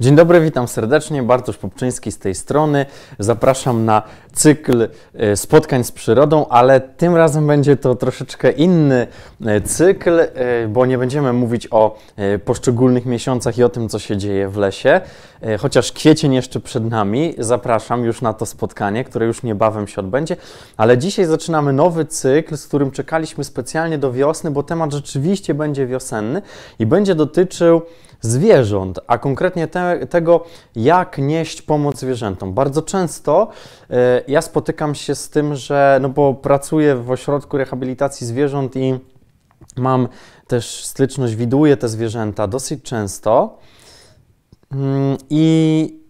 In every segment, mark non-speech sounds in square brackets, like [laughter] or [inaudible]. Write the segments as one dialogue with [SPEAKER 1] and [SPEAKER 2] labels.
[SPEAKER 1] Dzień dobry, witam serdecznie. Bartosz Popczyński z tej strony. Zapraszam na cykl e, spotkań z przyrodą, ale tym razem będzie to troszeczkę inny e, cykl, e, bo nie będziemy mówić o poszczególnych miesiącach i o tym, co się dzieje w lesie. Chociaż kwiecień jeszcze przed nami, zapraszam już na to spotkanie, które już niebawem się odbędzie. Ale dzisiaj zaczynamy nowy cykl, z którym czekaliśmy specjalnie do wiosny, bo temat rzeczywiście będzie wiosenny i będzie dotyczył zwierząt, a konkretnie te, tego, jak nieść pomoc zwierzętom. Bardzo często y, ja spotykam się z tym, że, no bo pracuję w ośrodku rehabilitacji zwierząt i mam też styczność, widuję te zwierzęta dosyć często y, i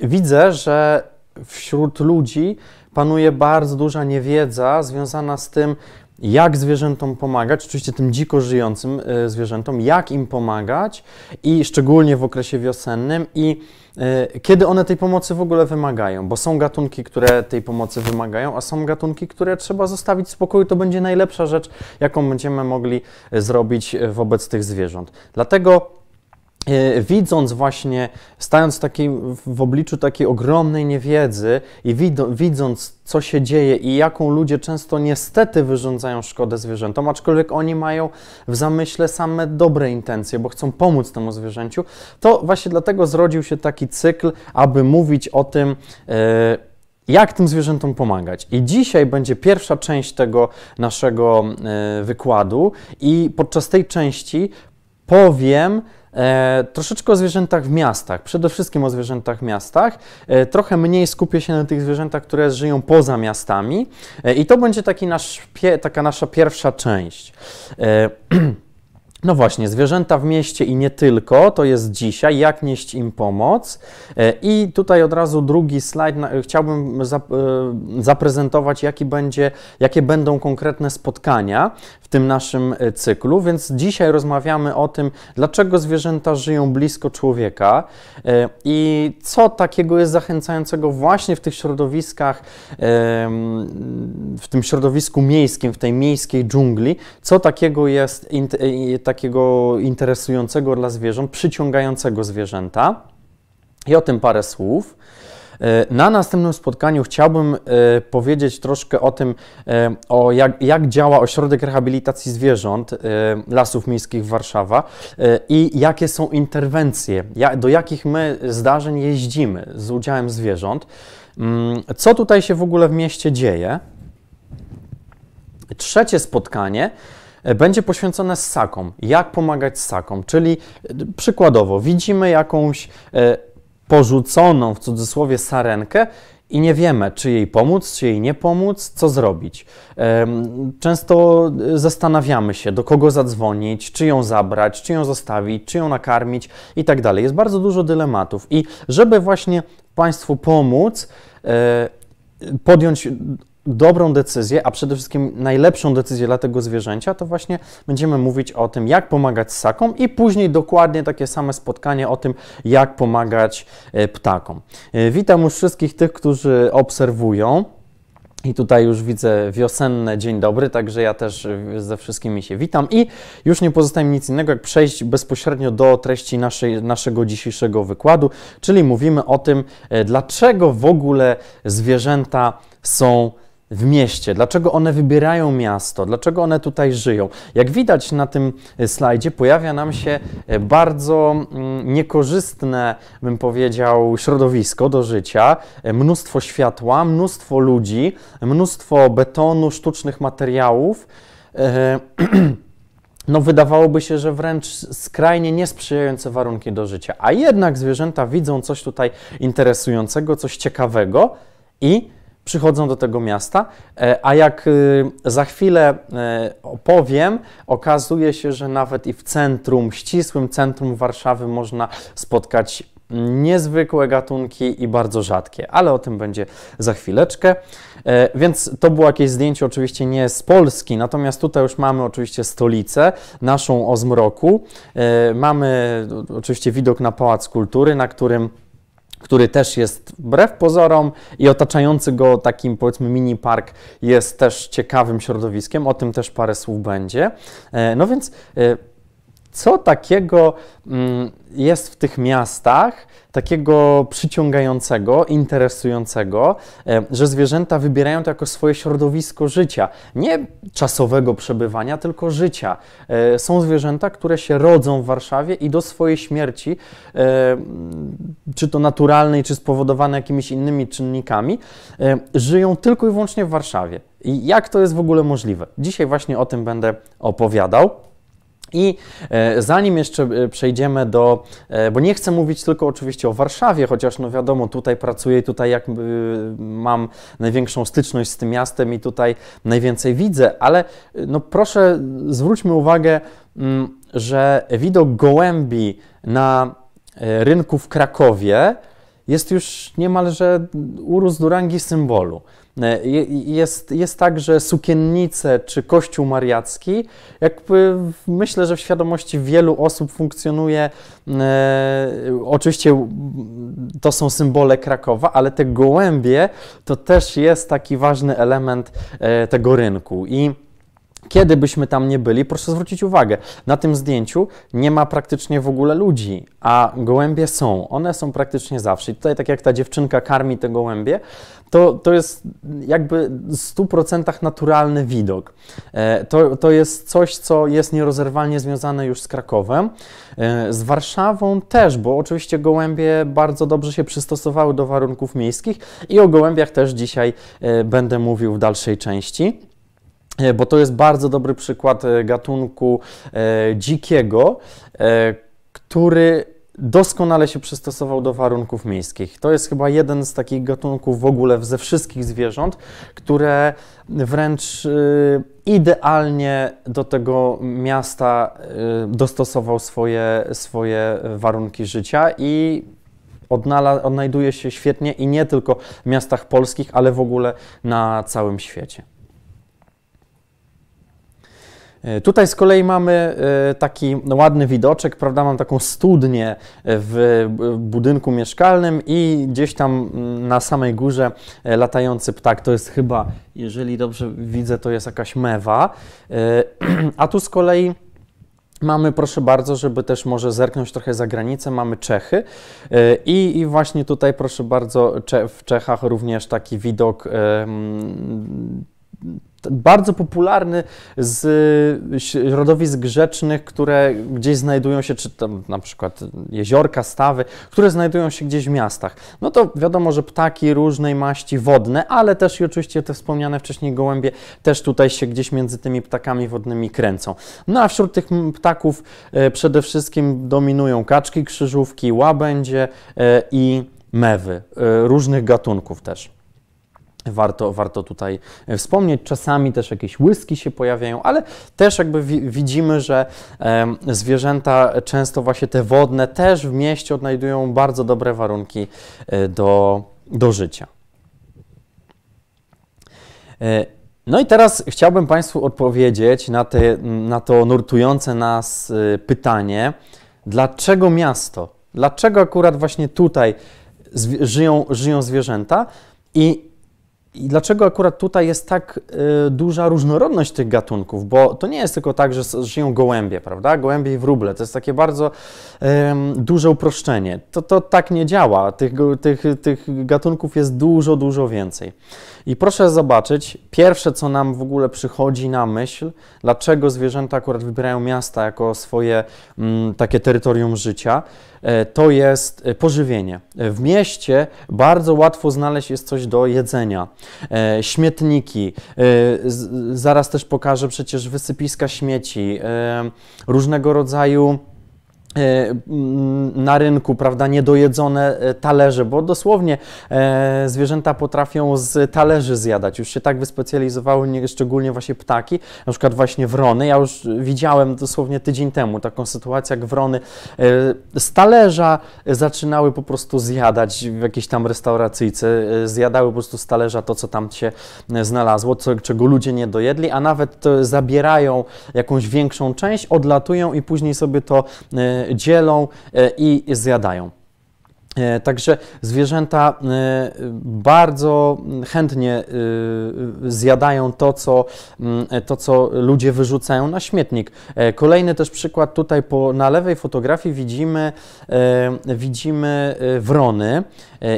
[SPEAKER 1] widzę, że wśród ludzi panuje bardzo duża niewiedza związana z tym, jak zwierzętom pomagać, oczywiście tym dziko żyjącym e, zwierzętom, jak im pomagać i szczególnie w okresie wiosennym i e, kiedy one tej pomocy w ogóle wymagają, bo są gatunki, które tej pomocy wymagają, a są gatunki, które trzeba zostawić w spokoju. To będzie najlepsza rzecz, jaką będziemy mogli e, zrobić wobec tych zwierząt. Dlatego widząc właśnie, stając w obliczu takiej ogromnej niewiedzy i widząc, co się dzieje i jaką ludzie często niestety wyrządzają szkodę zwierzętom, aczkolwiek oni mają w zamyśle same dobre intencje, bo chcą pomóc temu zwierzęciu, to właśnie dlatego zrodził się taki cykl, aby mówić o tym, e, jak tym zwierzętom pomagać. I dzisiaj będzie pierwsza część tego naszego e, wykładu, i podczas tej części powiem, E, troszeczkę o zwierzętach w miastach, przede wszystkim o zwierzętach w miastach. E, trochę mniej skupię się na tych zwierzętach, które żyją poza miastami. E, I to będzie taki nasz, pie, taka nasza pierwsza część. [clears throat] No właśnie, zwierzęta w mieście i nie tylko, to jest dzisiaj, jak nieść im pomoc. E, I tutaj od razu drugi slajd, chciałbym e, zaprezentować, jaki będzie, jakie będą konkretne spotkania w tym naszym e, cyklu. Więc dzisiaj rozmawiamy o tym, dlaczego zwierzęta żyją blisko człowieka i co takiego jest zachęcającego właśnie w tych środowiskach, w tym środowisku miejskim, w tej miejskiej dżungli, co takiego jest takiego interesującego dla zwierząt, przyciągającego zwierzęta. I o tym parę słów. E, na następnym spotkaniu chciałbym e, powiedzieć troszkę o tym, e, o jak, jak, działa Ośrodek Rehabilitacji Zwierząt Lasów Miejskich Warszawa i jakie są interwencje, do jakich my zdarzeń jeździmy z udziałem zwierząt. Mm, co tutaj się w ogóle w mieście dzieje? Trzecie spotkanie będzie poświęcone ssakom. Jak pomagać ssakom? Czyli e, przykładowo widzimy jakąś e, porzuconą w cudzysłowie sarenkę i nie wiemy, czy jej pomóc, czy jej nie pomóc, co zrobić. Często zastanawiamy się, do kogo zadzwonić, czy ją zabrać, czy ją zostawić, czy ją nakarmić i tak dalej. Jest bardzo dużo dylematów i żeby właśnie Państwu pomóc, podjąć dobrą decyzję, a przede wszystkim najlepszą decyzję dla tego zwierzęcia, to właśnie będziemy mówić o tym, jak pomagać ssakom i później dokładnie takie same spotkanie o tym, jak pomagać e, ptakom. E, witam już wszystkich tych, którzy obserwują. I tutaj już widzę wiosenne dzień dobry, także ja też ze wszystkimi się witam i już nie pozostaje mi nic innego, jak przejść bezpośrednio do treści naszej, naszego dzisiejszego wykładu, czyli mówimy o tym, e, dlaczego w ogóle zwierzęta są w mieście, dlaczego one wybierają miasto, dlaczego one tutaj żyją. Jak widać na tym slajdzie, pojawia nam się e, bardzo mm, niekorzystne, bym powiedział, środowisko do życia, e, mnóstwo światła, mnóstwo ludzi, mnóstwo betonu, sztucznych materiałów. E, [clears throat] no, wydawałoby się, że wręcz skrajnie niesprzyjające warunki do życia. A jednak zwierzęta widzą coś tutaj interesującego, coś ciekawego i przychodzą do tego miasta, e, a jak y, za chwilę e, opowiem, okazuje się, że nawet i w centrum, ścisłym centrum Warszawy można spotkać niezwykłe gatunki i bardzo rzadkie, ale o tym będzie za chwileczkę. E, więc to było jakieś zdjęcie oczywiście nie z Polski, natomiast tutaj już mamy oczywiście stolicę, naszą o zmroku. Mamy oczywiście widok na Pałac Kultury, na którym który też jest wbrew pozorom i otaczający go takim powiedzmy mini park jest też ciekawym środowiskiem, o tym też parę słów będzie. E, no więc e, co takiego mm, jest w tych miastach, takiego przyciągającego, interesującego, e, że zwierzęta wybierają to jako swoje środowisko życia. Nie czasowego przebywania, tylko życia. E, są zwierzęta, które się rodzą w Warszawie i do swojej śmierci, e, czy to naturalnej, czy spowodowane jakimiś innymi czynnikami, żyją tylko i wyłącznie w Warszawie. I jak to jest w ogóle możliwe? Dzisiaj właśnie o tym będę opowiadał. I e, zanim jeszcze e, przejdziemy do, e, bo nie chcę mówić tylko oczywiście o Warszawie, chociaż no wiadomo, tutaj pracuję, tutaj jak mam największą styczność z tym miastem i tutaj najwięcej widzę, ale no proszę zwróćmy uwagę, mm, że widok gołębi na rynku w Krakowie jest już niemalże urósł do rangi symbolu. Jest, jest tak, że sukiennice czy Kościół Mariacki, jakby myślę, że w świadomości wielu osób funkcjonuje, e, oczywiście to są symbole Krakowa, ale te gołębie to też jest taki ważny element e, tego rynku. I kiedy byśmy tam nie byli, proszę zwrócić uwagę, na tym zdjęciu nie ma praktycznie w ogóle ludzi, a gołębie są. One są praktycznie zawsze. I tutaj, tak jak ta dziewczynka karmi te gołębie, to, to jest jakby w 100% naturalny widok. E, to, to jest coś, co jest nierozerwalnie związane już z Krakowem. E, z Warszawą też, bo oczywiście gołębie bardzo dobrze się przystosowały do warunków miejskich i o gołębiach też dzisiaj e, będę mówił w dalszej części bo to jest bardzo dobry przykład gatunku dzikiego, który doskonale się przystosował do warunków miejskich. To jest chyba jeden z takich gatunków w ogóle ze wszystkich zwierząt, które wręcz idealnie do tego miasta dostosował swoje, swoje warunki życia i odnajduje się świetnie i nie tylko w miastach polskich, ale w ogóle na całym świecie. E, tutaj z kolei mamy e, taki ładny widoczek, prawda? Mam taką studnię w budynku mieszkalnym i gdzieś tam mm, na samej górze e, latający ptak. To jest chyba, jeżeli dobrze widzę, to jest jakaś mewa. [clears throat] A tu z kolei Mamy, proszę bardzo, żeby też może zerknąć trochę za granicę, mamy Czechy i, i właśnie tutaj, proszę bardzo, w Czechach również taki widok bardzo popularny z środowisk grzecznych, które gdzieś znajdują się, czy tam na przykład jeziorka, stawy, które znajdują się gdzieś w miastach. No to wiadomo, że ptaki różnej maści wodne, ale też i oczywiście te wspomniane wcześniej gołębie też tutaj się gdzieś między tymi ptakami wodnymi kręcą. No a wśród tych ptaków e, przede wszystkim dominują kaczki, krzyżówki, łabędzie e, i mewy, e, różnych gatunków też warto, warto tutaj e, wspomnieć. Czasami też jakieś łyski się pojawiają, ale też jakby widzimy, że zwierzęta często właśnie te wodne też w mieście odnajdują bardzo dobre warunki e, do, do życia. E, no i teraz chciałbym Państwu odpowiedzieć na, te, na to nurtujące nas pytanie, dlaczego miasto? Dlaczego akurat właśnie tutaj żyją, żyją zwierzęta? I i dlaczego akurat tutaj jest tak y, duża różnorodność tych gatunków? Bo to nie jest tylko tak, że żyją gołębie, prawda? Gołębie i wróble. To jest takie bardzo y, duże uproszczenie. To, to tak nie działa. Tych, tych, tych gatunków jest dużo, dużo więcej. I proszę zobaczyć, pierwsze, co nam w ogóle przychodzi na myśl, dlaczego zwierzęta akurat wybierają miasta jako swoje mm, takie terytorium życia, to jest e, pożywienie. W mieście bardzo łatwo znaleźć jest coś do jedzenia. E, śmietniki, zaraz też pokażę przecież wysypiska śmieci, różnego rodzaju E, na rynku, prawda, niedojedzone e, talerze, bo dosłownie e, zwierzęta potrafią z talerzy zjadać. Już się tak wyspecjalizowały, nie, szczególnie właśnie ptaki, na przykład właśnie wrony. Ja już widziałem dosłownie tydzień temu taką sytuację, jak wrony e, z talerza zaczynały po prostu zjadać w jakiejś tam restauracyjce, e, zjadały po prostu z talerza to, co tam się e, znalazło, co, czego ludzie nie dojedli, a nawet zabierają jakąś większą część, odlatują i później sobie to dzielą e, i zjadają. E, także zwierzęta e, bardzo chętnie e, zjadają to co, mm, to, co ludzie wyrzucają na śmietnik. Kolejny też przykład tutaj po, na lewej fotografii widzimy, widzimy wrony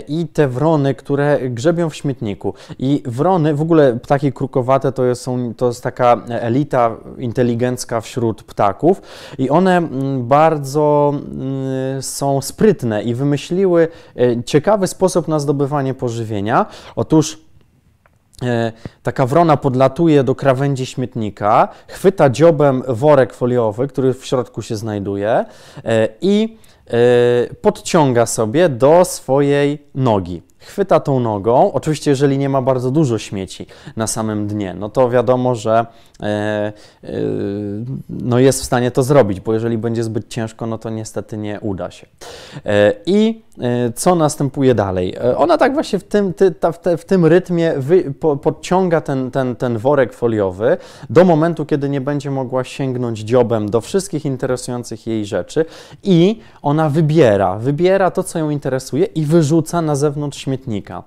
[SPEAKER 1] i te wrony, które grzebią w śmietniku. I wrony, w ogóle ptaki krukowate to jest, są, to jest taka elita inteligencka wśród ptaków i one mm, bardzo mm, są sprytne i wymyśliły E, ciekawy sposób na zdobywanie pożywienia. Otóż e, taka wrona podlatuje do krawędzi śmietnika, chwyta dziobem worek foliowy, który w środku się znajduje e, i podciąga sobie do swojej nogi chwyta tą nogą. Oczywiście, jeżeli nie ma bardzo dużo śmieci na samym dnie, no to wiadomo, że e, e, no jest w stanie to zrobić, bo jeżeli będzie zbyt ciężko, no to niestety nie uda się. E, I co następuje dalej? Ona tak właśnie w tym, ty, ta, w, te, w, tym rytmie wy, po, podciąga ten, ten, ten worek foliowy do momentu, kiedy nie będzie mogła sięgnąć dziobem do wszystkich interesujących jej rzeczy i ona wybiera, wybiera to, co ją interesuje i wyrzuca na zewnątrz śmieci śmietnika,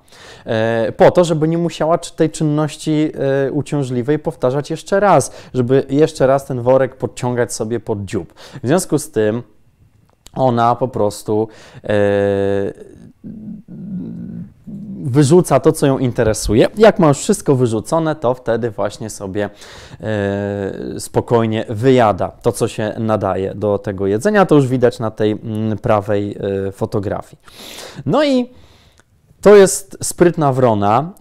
[SPEAKER 1] e, po to, żeby nie musiała tej czynności e, uciążliwej powtarzać jeszcze raz, żeby jeszcze raz ten worek podciągać sobie pod dziób. W związku z tym ona po prostu e, wyrzuca to, co ją interesuje. Jak ma już wszystko wyrzucone, to wtedy właśnie sobie spokojnie wyjada to, co się nadaje do tego jedzenia. To już widać na tej mm, prawej fotografii. No i to jest sprytna wrona.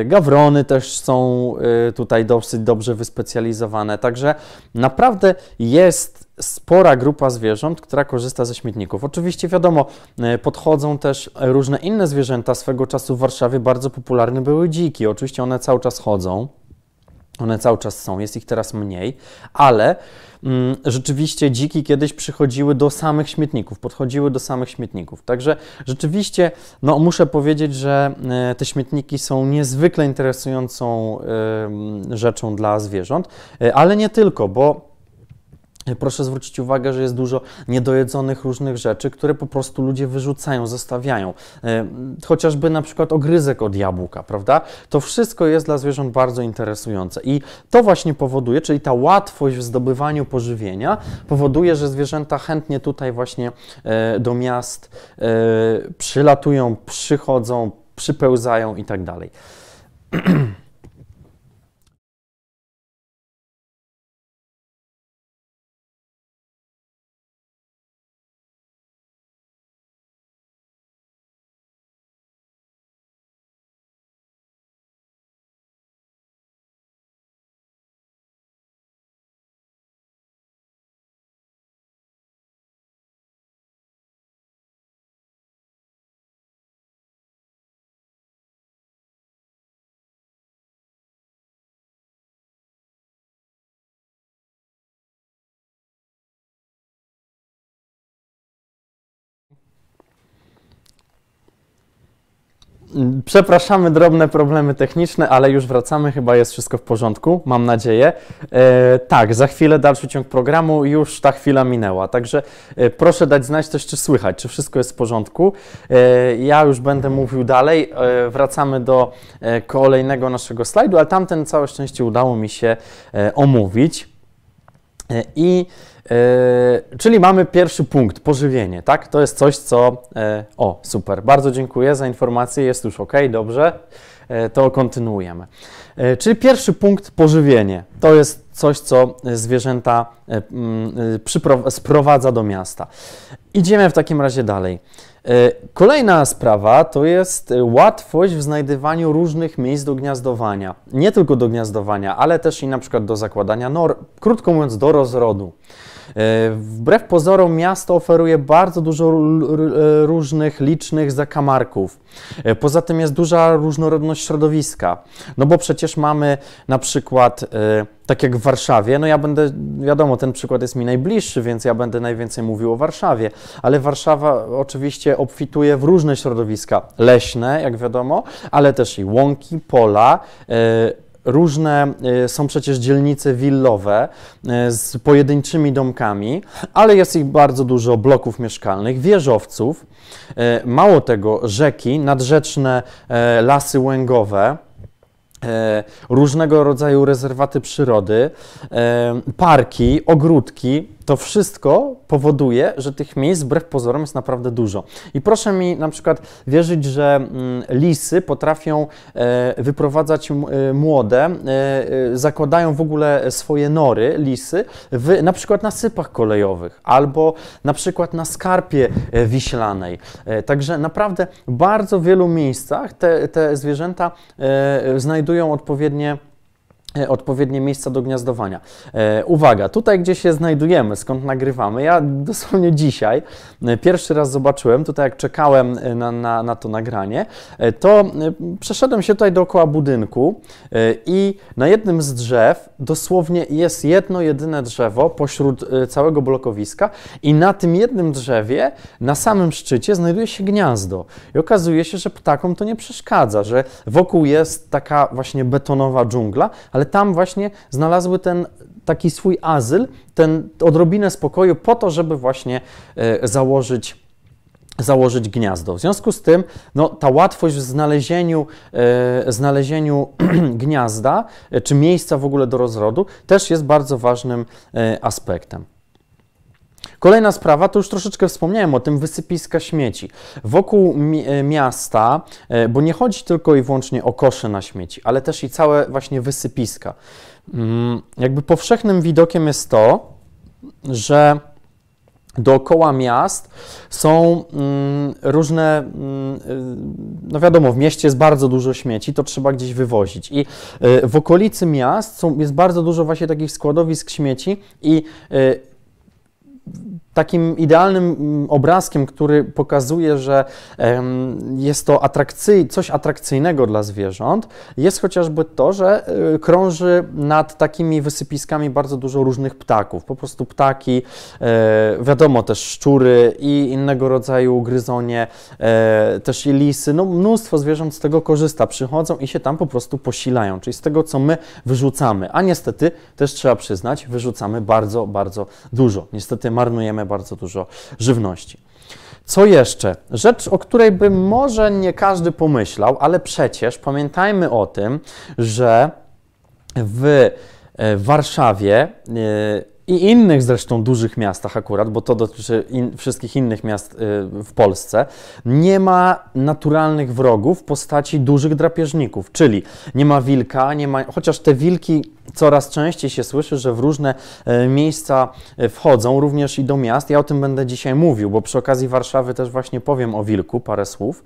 [SPEAKER 1] E, gawrony też są e, tutaj dosyć dobrze wyspecjalizowane, także naprawdę jest spora grupa zwierząt, która korzysta ze śmietników. Oczywiście wiadomo, e, podchodzą też różne inne zwierzęta. Swego czasu w Warszawie bardzo popularne były dziki. Oczywiście one cały czas chodzą. One cały czas są, jest ich teraz mniej, ale mm, rzeczywiście dziki kiedyś przychodziły do samych śmietników, podchodziły do samych śmietników. Także rzeczywiście, no, muszę powiedzieć, że y, te śmietniki są niezwykle interesującą y, rzeczą dla zwierząt, y, ale nie tylko, bo Proszę zwrócić uwagę, że jest dużo niedojedzonych różnych rzeczy, które po prostu ludzie wyrzucają, zostawiają. E, chociażby na przykład ogryzek od jabłka, prawda? To wszystko jest dla zwierząt bardzo interesujące i to właśnie powoduje, czyli ta łatwość w zdobywaniu pożywienia powoduje, że zwierzęta chętnie tutaj właśnie e, do miast e, przylatują, przychodzą, przypełzają i tak dalej. [clears throat] Przepraszamy, drobne problemy techniczne, ale już wracamy, chyba jest wszystko w porządku, mam nadzieję. E, tak, za chwilę dalszy ciąg programu, już ta chwila minęła, także e, proszę dać znać też, czy słychać, czy wszystko jest w porządku. E, ja już będę mówił dalej, e, wracamy do e, kolejnego naszego slajdu, ale tamten całe szczęście udało mi się e, omówić. I Yy, czyli mamy pierwszy punkt, pożywienie, tak? To jest coś, co. Yy, o, super, bardzo dziękuję za informację, jest już ok, dobrze. Yy, to kontynuujemy. Czyli pierwszy punkt, pożywienie. To jest coś, co zwierzęta sprowadza do miasta. Idziemy w takim razie dalej. Kolejna sprawa to jest łatwość w znajdywaniu różnych miejsc do gniazdowania. Nie tylko do gniazdowania, ale też i na przykład do zakładania nor, krótko mówiąc do rozrodu. E, wbrew pozorom miasto oferuje bardzo dużo e, różnych, licznych zakamarków. E, poza tym jest duża różnorodność środowiska, no bo przecież mamy na przykład, tak jak w Warszawie, no ja będę, wiadomo, ten przykład jest mi najbliższy, więc ja będę najwięcej mówił o Warszawie, ale Warszawa oczywiście obfituje w różne środowiska leśne, jak wiadomo, ale też i łąki, pola, Różne są przecież dzielnice willowe z pojedynczymi domkami, ale jest ich bardzo dużo bloków mieszkalnych, wieżowców. Mało tego, rzeki, nadrzeczne lasy łęgowe różnego rodzaju rezerwaty przyrody, parki, ogródki, to wszystko powoduje, że tych miejsc wbrew pozorom jest naprawdę dużo. I proszę mi na przykład wierzyć, że mm, lisy potrafią e, wyprowadzać młode, zakładają w ogóle swoje nory, lisy, w, na przykład na sypach kolejowych albo na przykład na skarpie wiślanej. Także naprawdę w bardzo wielu miejscach te, te zwierzęta znajdują odpowiednie E, odpowiednie miejsca do gniazdowania. E, uwaga, tutaj gdzie się znajdujemy, skąd nagrywamy, ja dosłownie dzisiaj e, pierwszy raz zobaczyłem, tutaj jak czekałem e, na, na, na to nagranie, e, to e, przeszedłem się tutaj dookoła budynku i na jednym z drzew dosłownie jest jedno jedyne drzewo pośród całego blokowiska i na tym jednym drzewie, na samym szczycie znajduje się gniazdo. I okazuje się, że ptakom to nie przeszkadza, że wokół jest taka właśnie betonowa dżungla, ale tam właśnie znalazły ten taki swój azyl, ten odrobinę spokoju po to, żeby właśnie e, założyć założyć gniazdo. W związku z tym no, ta łatwość w znalezieniu, e, znalezieniu [clears throat] gniazda, e, czy miejsca w ogóle do rozrodu, też jest bardzo ważnym aspektem. Kolejna sprawa, to już troszeczkę wspomniałem o tym, wysypiska śmieci. Wokół mi e, miasta, e, bo nie chodzi tylko i wyłącznie o kosze na śmieci, ale też i całe właśnie wysypiska. Mm, jakby powszechnym widokiem jest to, że dookoła miast są mm, różne, mm, y, no wiadomo, w mieście jest bardzo dużo śmieci, to trzeba gdzieś wywozić. I w okolicy miast są, jest bardzo dużo właśnie takich składowisk śmieci i takim idealnym mm, obrazkiem, który pokazuje, że jest to atrakcyj, coś atrakcyjnego dla zwierząt, jest chociażby to, że e, krąży nad takimi wysypiskami bardzo dużo różnych ptaków. Po prostu ptaki, e, wiadomo też szczury i innego rodzaju gryzonie, e, też i lisy. No, mnóstwo zwierząt z tego korzysta, przychodzą i się tam po prostu posilają, czyli z tego, co my wyrzucamy. A niestety, też trzeba przyznać, wyrzucamy bardzo, bardzo dużo. Niestety marnujemy bardzo dużo żywności. Co jeszcze? Rzecz, o której by może nie każdy pomyślał, ale przecież pamiętajmy o tym, że w e, Warszawie e, i innych zresztą dużych miastach akurat, bo to dotyczy in, wszystkich innych miast y, w Polsce, nie ma naturalnych wrogów w postaci dużych drapieżników, czyli nie ma wilka, nie ma, chociaż te wilki coraz częściej się słyszy, że w różne y, miejsca y, wchodzą, również i do miast. Ja o tym będę dzisiaj mówił, bo przy okazji Warszawy też właśnie powiem o wilku parę słów.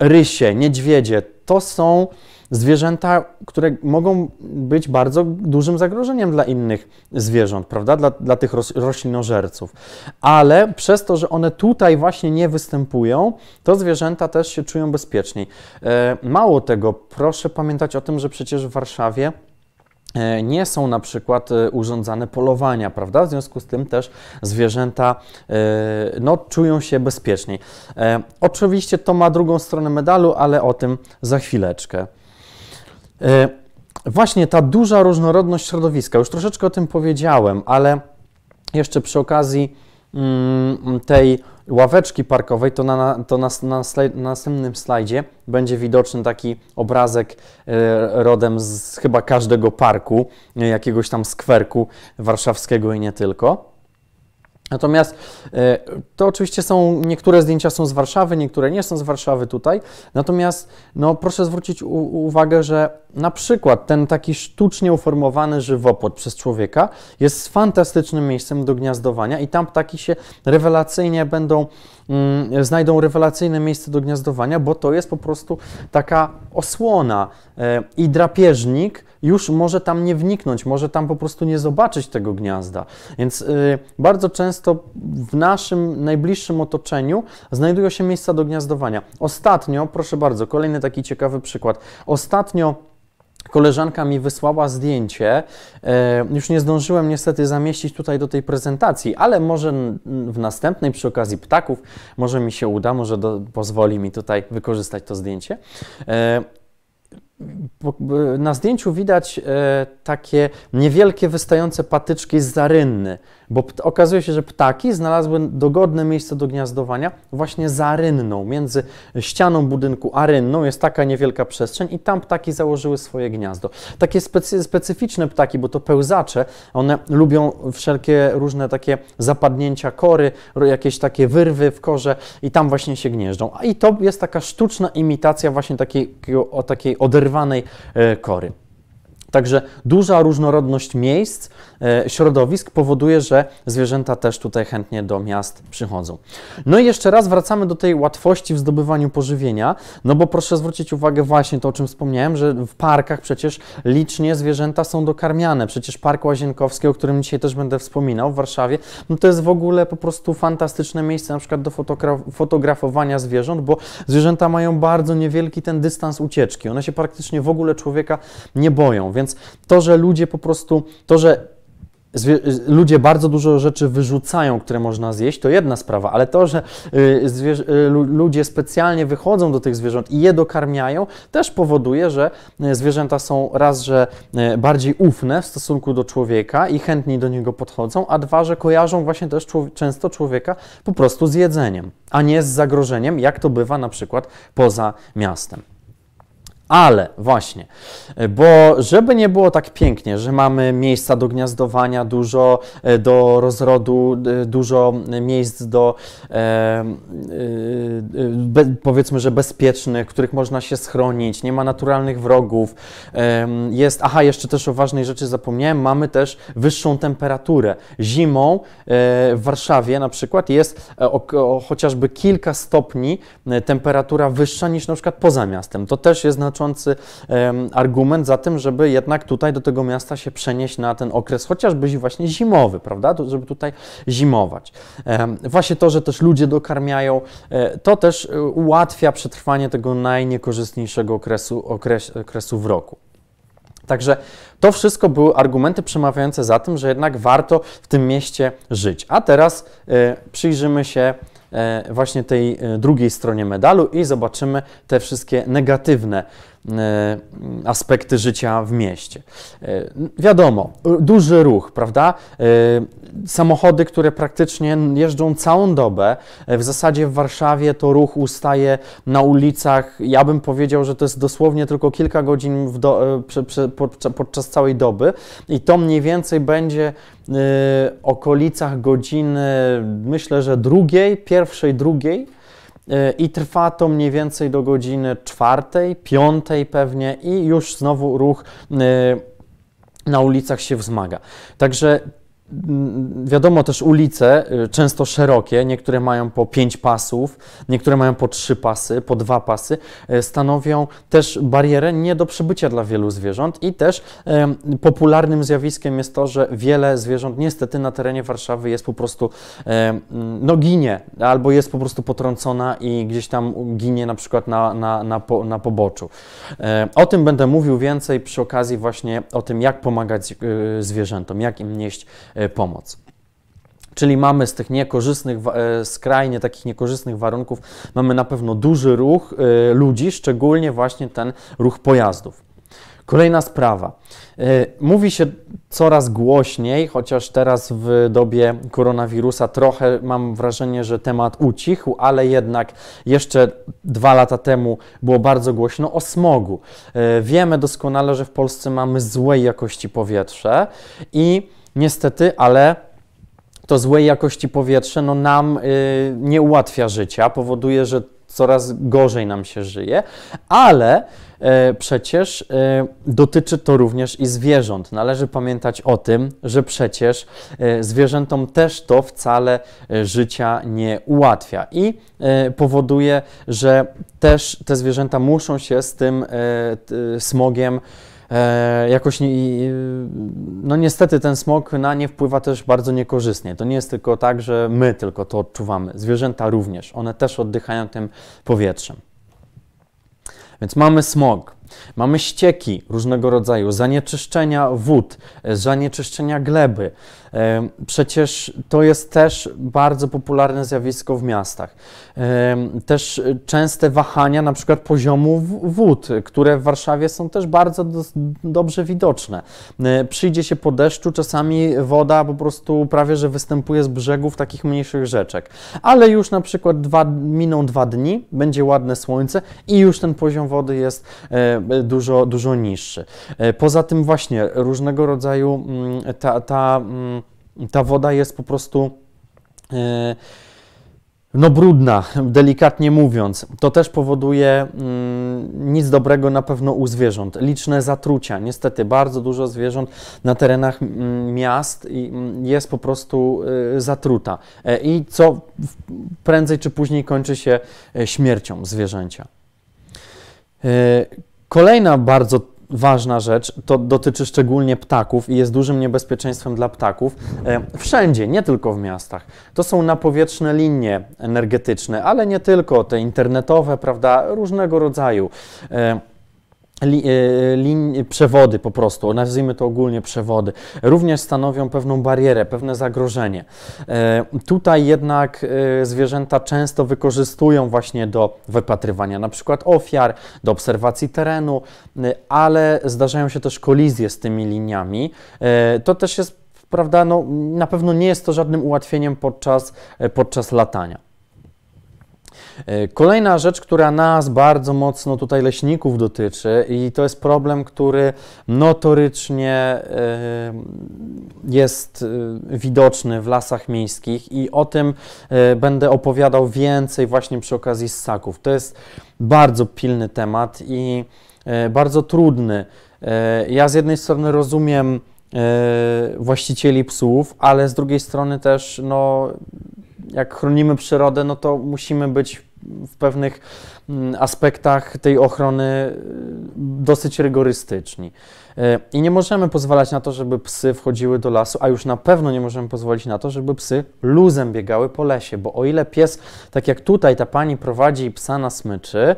[SPEAKER 1] Rysie, niedźwiedzie, to są zwierzęta, które mogą być bardzo dużym zagrożeniem dla innych zwierząt, prawda? Dla, dla tych roślinożerców. Ale przez to, że one tutaj właśnie nie występują, to zwierzęta też się czują bezpieczniej. E, mało tego, proszę pamiętać o tym, że przecież w Warszawie e, nie są na przykład e, urządzane polowania, prawda? W związku z tym też zwierzęta no, czują się bezpieczniej. Oczywiście to ma drugą stronę medalu, ale o tym za chwileczkę. E, właśnie ta duża różnorodność środowiska, już troszeczkę o tym powiedziałem, ale jeszcze przy okazji mm, tej ławeczki parkowej, to na, to na, na, na następnym slajdzie będzie widoczny taki obrazek e, rodem z chyba każdego parku, jakiegoś tam skwerku warszawskiego i nie tylko. Natomiast e, to oczywiście są, niektóre zdjęcia są z Warszawy, niektóre nie są z Warszawy tutaj. Natomiast no, proszę zwrócić u, uwagę, że na przykład ten taki sztucznie uformowany żywopłot przez człowieka jest fantastycznym miejscem do gniazdowania i tam ptaki się rewelacyjnie będą, mm, znajdą rewelacyjne miejsce do gniazdowania, bo to jest po prostu taka osłona e, i drapieżnik już może tam nie wniknąć, może tam po prostu nie zobaczyć tego gniazda. Więc y, bardzo często w naszym najbliższym otoczeniu znajdują się miejsca do gniazdowania. Ostatnio, proszę bardzo, kolejny taki ciekawy przykład. Ostatnio Koleżanka mi wysłała zdjęcie. E, już nie zdążyłem niestety zamieścić tutaj do tej prezentacji, ale może w następnej przy okazji ptaków, może mi się uda, może do, pozwoli mi tutaj wykorzystać to zdjęcie. Na zdjęciu widać e, takie niewielkie wystające patyczki z zarynny, bo okazuje się, że ptaki znalazły dogodne miejsce do gniazdowania właśnie za rynną. Między ścianą budynku a rynną jest taka niewielka przestrzeń i tam ptaki założyły swoje gniazdo. Takie specy, specyficzne ptaki, bo to pełzacze, one lubią wszelkie różne takie zapadnięcia kory, jakieś takie wyrwy w korze i tam właśnie się gnieżdżą. A i to jest taka sztuczna imitacja właśnie takiej, o takiej oderwanej e, kory. Także duża różnorodność miejsc, e, środowisk powoduje, że zwierzęta też tutaj chętnie do miast przychodzą. No i jeszcze raz wracamy do tej łatwości w zdobywaniu pożywienia, no bo proszę zwrócić uwagę właśnie to, o czym wspomniałem, że w parkach przecież licznie zwierzęta są dokarmiane. Przecież Park Łazienkowski, o którym dzisiaj też będę wspominał w Warszawie, no to jest w ogóle po prostu fantastyczne miejsce na przykład do fotograf fotografowania zwierząt, bo zwierzęta mają bardzo niewielki ten dystans ucieczki. One się praktycznie w ogóle człowieka nie boją, więc więc to, że ludzie po prostu, to, że ludzie bardzo dużo rzeczy wyrzucają, które można zjeść, to jedna sprawa, ale to, że y, y, ludzie specjalnie wychodzą do tych zwierząt i je dokarmiają, też powoduje, że y, zwierzęta są raz, że bardziej ufne w stosunku do człowieka i chętniej do niego podchodzą, a dwa, że kojarzą właśnie też często człowieka po prostu z jedzeniem, a nie z zagrożeniem, jak to bywa na przykład poza miastem. Ale właśnie, bo żeby nie było tak pięknie, że mamy miejsca do gniazdowania, dużo e, do rozrodu, e, dużo miejsc do e, e, be, powiedzmy, że bezpiecznych, których można się schronić, nie ma naturalnych wrogów. E, jest, aha, jeszcze też o ważnej rzeczy zapomniałem, mamy też wyższą temperaturę. Zimą e, w Warszawie na przykład jest o, o chociażby kilka stopni temperatura wyższa niż na przykład poza miastem. To też jest znaczące znaczący argument za tym, żeby jednak tutaj do tego miasta się przenieść na ten okres chociażby właśnie zimowy, prawda, żeby tutaj zimować. Właśnie to, że też ludzie dokarmiają, e, to też e, ułatwia przetrwanie tego najniekorzystniejszego okresu, okres, okresu w roku. Także to wszystko były argumenty przemawiające za tym, że jednak warto w tym mieście żyć. A teraz y, przyjrzymy się właśnie tej drugiej stronie medalu i zobaczymy te wszystkie negatywne E, aspekty życia w mieście. E, wiadomo, duży ruch, prawda? E, samochody, które praktycznie jeżdżą całą dobę. W zasadzie w Warszawie to ruch ustaje na ulicach. Ja bym powiedział, że to jest dosłownie tylko kilka godzin do, podczas całej doby i to mniej więcej będzie w okolicach godziny, myślę, że drugiej, pierwszej, drugiej E, i trwa to mniej więcej do godziny czwartej, piątej pewnie i już znowu ruch e, na ulicach się wzmaga. Także Wiadomo też ulice, e, często szerokie, niektóre mają po pięć pasów, niektóre mają po trzy pasy, po dwa pasy, stanowią też barierę nie do przebycia dla wielu zwierząt i też popularnym zjawiskiem jest to, że wiele zwierząt niestety na terenie Warszawy jest po prostu, no ginie, albo jest po prostu potrącona i gdzieś tam ginie na przykład na, na, na, po, na poboczu. E, o tym będę mówił więcej przy okazji właśnie o tym, jak pomagać e, zwierzętom, jak im nieść pomoc. Czyli mamy z tych niekorzystnych, skrajnie takich niekorzystnych warunków, mamy na pewno duży ruch ludzi, szczególnie właśnie ten ruch pojazdów. Kolejna sprawa. E, mówi się coraz głośniej, chociaż teraz w dobie koronawirusa trochę mam wrażenie, że temat ucichł, ale jednak jeszcze dwa lata temu było bardzo głośno o smogu. E, wiemy doskonale, że w Polsce mamy złej jakości powietrze i niestety, ale to złej jakości powietrze no, nam y, nie ułatwia życia, powoduje, że coraz gorzej nam się żyje, ale e, przecież e, dotyczy to również i zwierząt. Należy pamiętać o tym, że przecież e, zwierzętom też to wcale e, życia nie ułatwia i e, powoduje, że też te zwierzęta muszą się z tym smogiem jakoś nie, no niestety ten smog na nie wpływa też bardzo niekorzystnie. To nie jest tylko tak, że my tylko to odczuwamy. Zwierzęta również. One też oddychają tym powietrzem. Więc mamy smog. Mamy ścieki różnego rodzaju, zanieczyszczenia wód, zanieczyszczenia gleby. Przecież to jest też bardzo popularne zjawisko w miastach. Też częste wahania na przykład poziomu wód, które w Warszawie są też bardzo do, dobrze widoczne. Przyjdzie się po deszczu, czasami woda po prostu prawie, że występuje z brzegów takich mniejszych rzeczek. Ale już na przykład dwa, miną dwa dni, będzie ładne słońce i już ten poziom wody jest e, dużo, dużo niższy. E, poza tym właśnie różnego rodzaju mm, ta, ta mm, ta woda jest po prostu e, no brudna, delikatnie mówiąc. To też powoduje mm, nic dobrego na pewno u zwierząt. Liczne zatrucia. Niestety bardzo dużo zwierząt na terenach miast jest po prostu zatruta. E, I co prędzej czy później kończy się e, śmiercią zwierzęcia. Kolejna bardzo ważna rzecz, to dotyczy szczególnie ptaków i jest dużym niebezpieczeństwem dla ptaków. E, wszędzie, nie tylko w miastach. To są napowietrzne linie energetyczne, ale nie tylko, te internetowe, prawda, różnego rodzaju. E, li, e, lin, przewody po prostu, nazwijmy to ogólnie przewody, również stanowią pewną barierę, pewne zagrożenie. E, tutaj jednak e, zwierzęta często wykorzystują właśnie do wypatrywania na przykład ofiar, do obserwacji terenu, ale zdarzają się też kolizje z tymi liniami. To też jest, prawda, no, na pewno nie jest to żadnym ułatwieniem podczas, podczas latania. E, kolejna rzecz, która nas bardzo mocno tutaj leśników dotyczy i to jest problem, który notorycznie e, jest e, widoczny w lasach miejskich i o tym będę opowiadał więcej właśnie przy okazji ssaków. To jest bardzo pilny temat i bardzo trudny. Ja z jednej strony rozumiem właścicieli psów, ale z drugiej strony też no, jak chronimy przyrodę, no to musimy być w pewnych mm, aspektach tej ochrony y, dosyć rygorystyczni. Y, I nie możemy pozwalać na to, żeby psy wchodziły do lasu, a już na pewno nie możemy pozwolić na to, żeby psy luzem biegały po lesie, bo o ile pies, tak jak tutaj ta pani prowadzi psa na smyczy,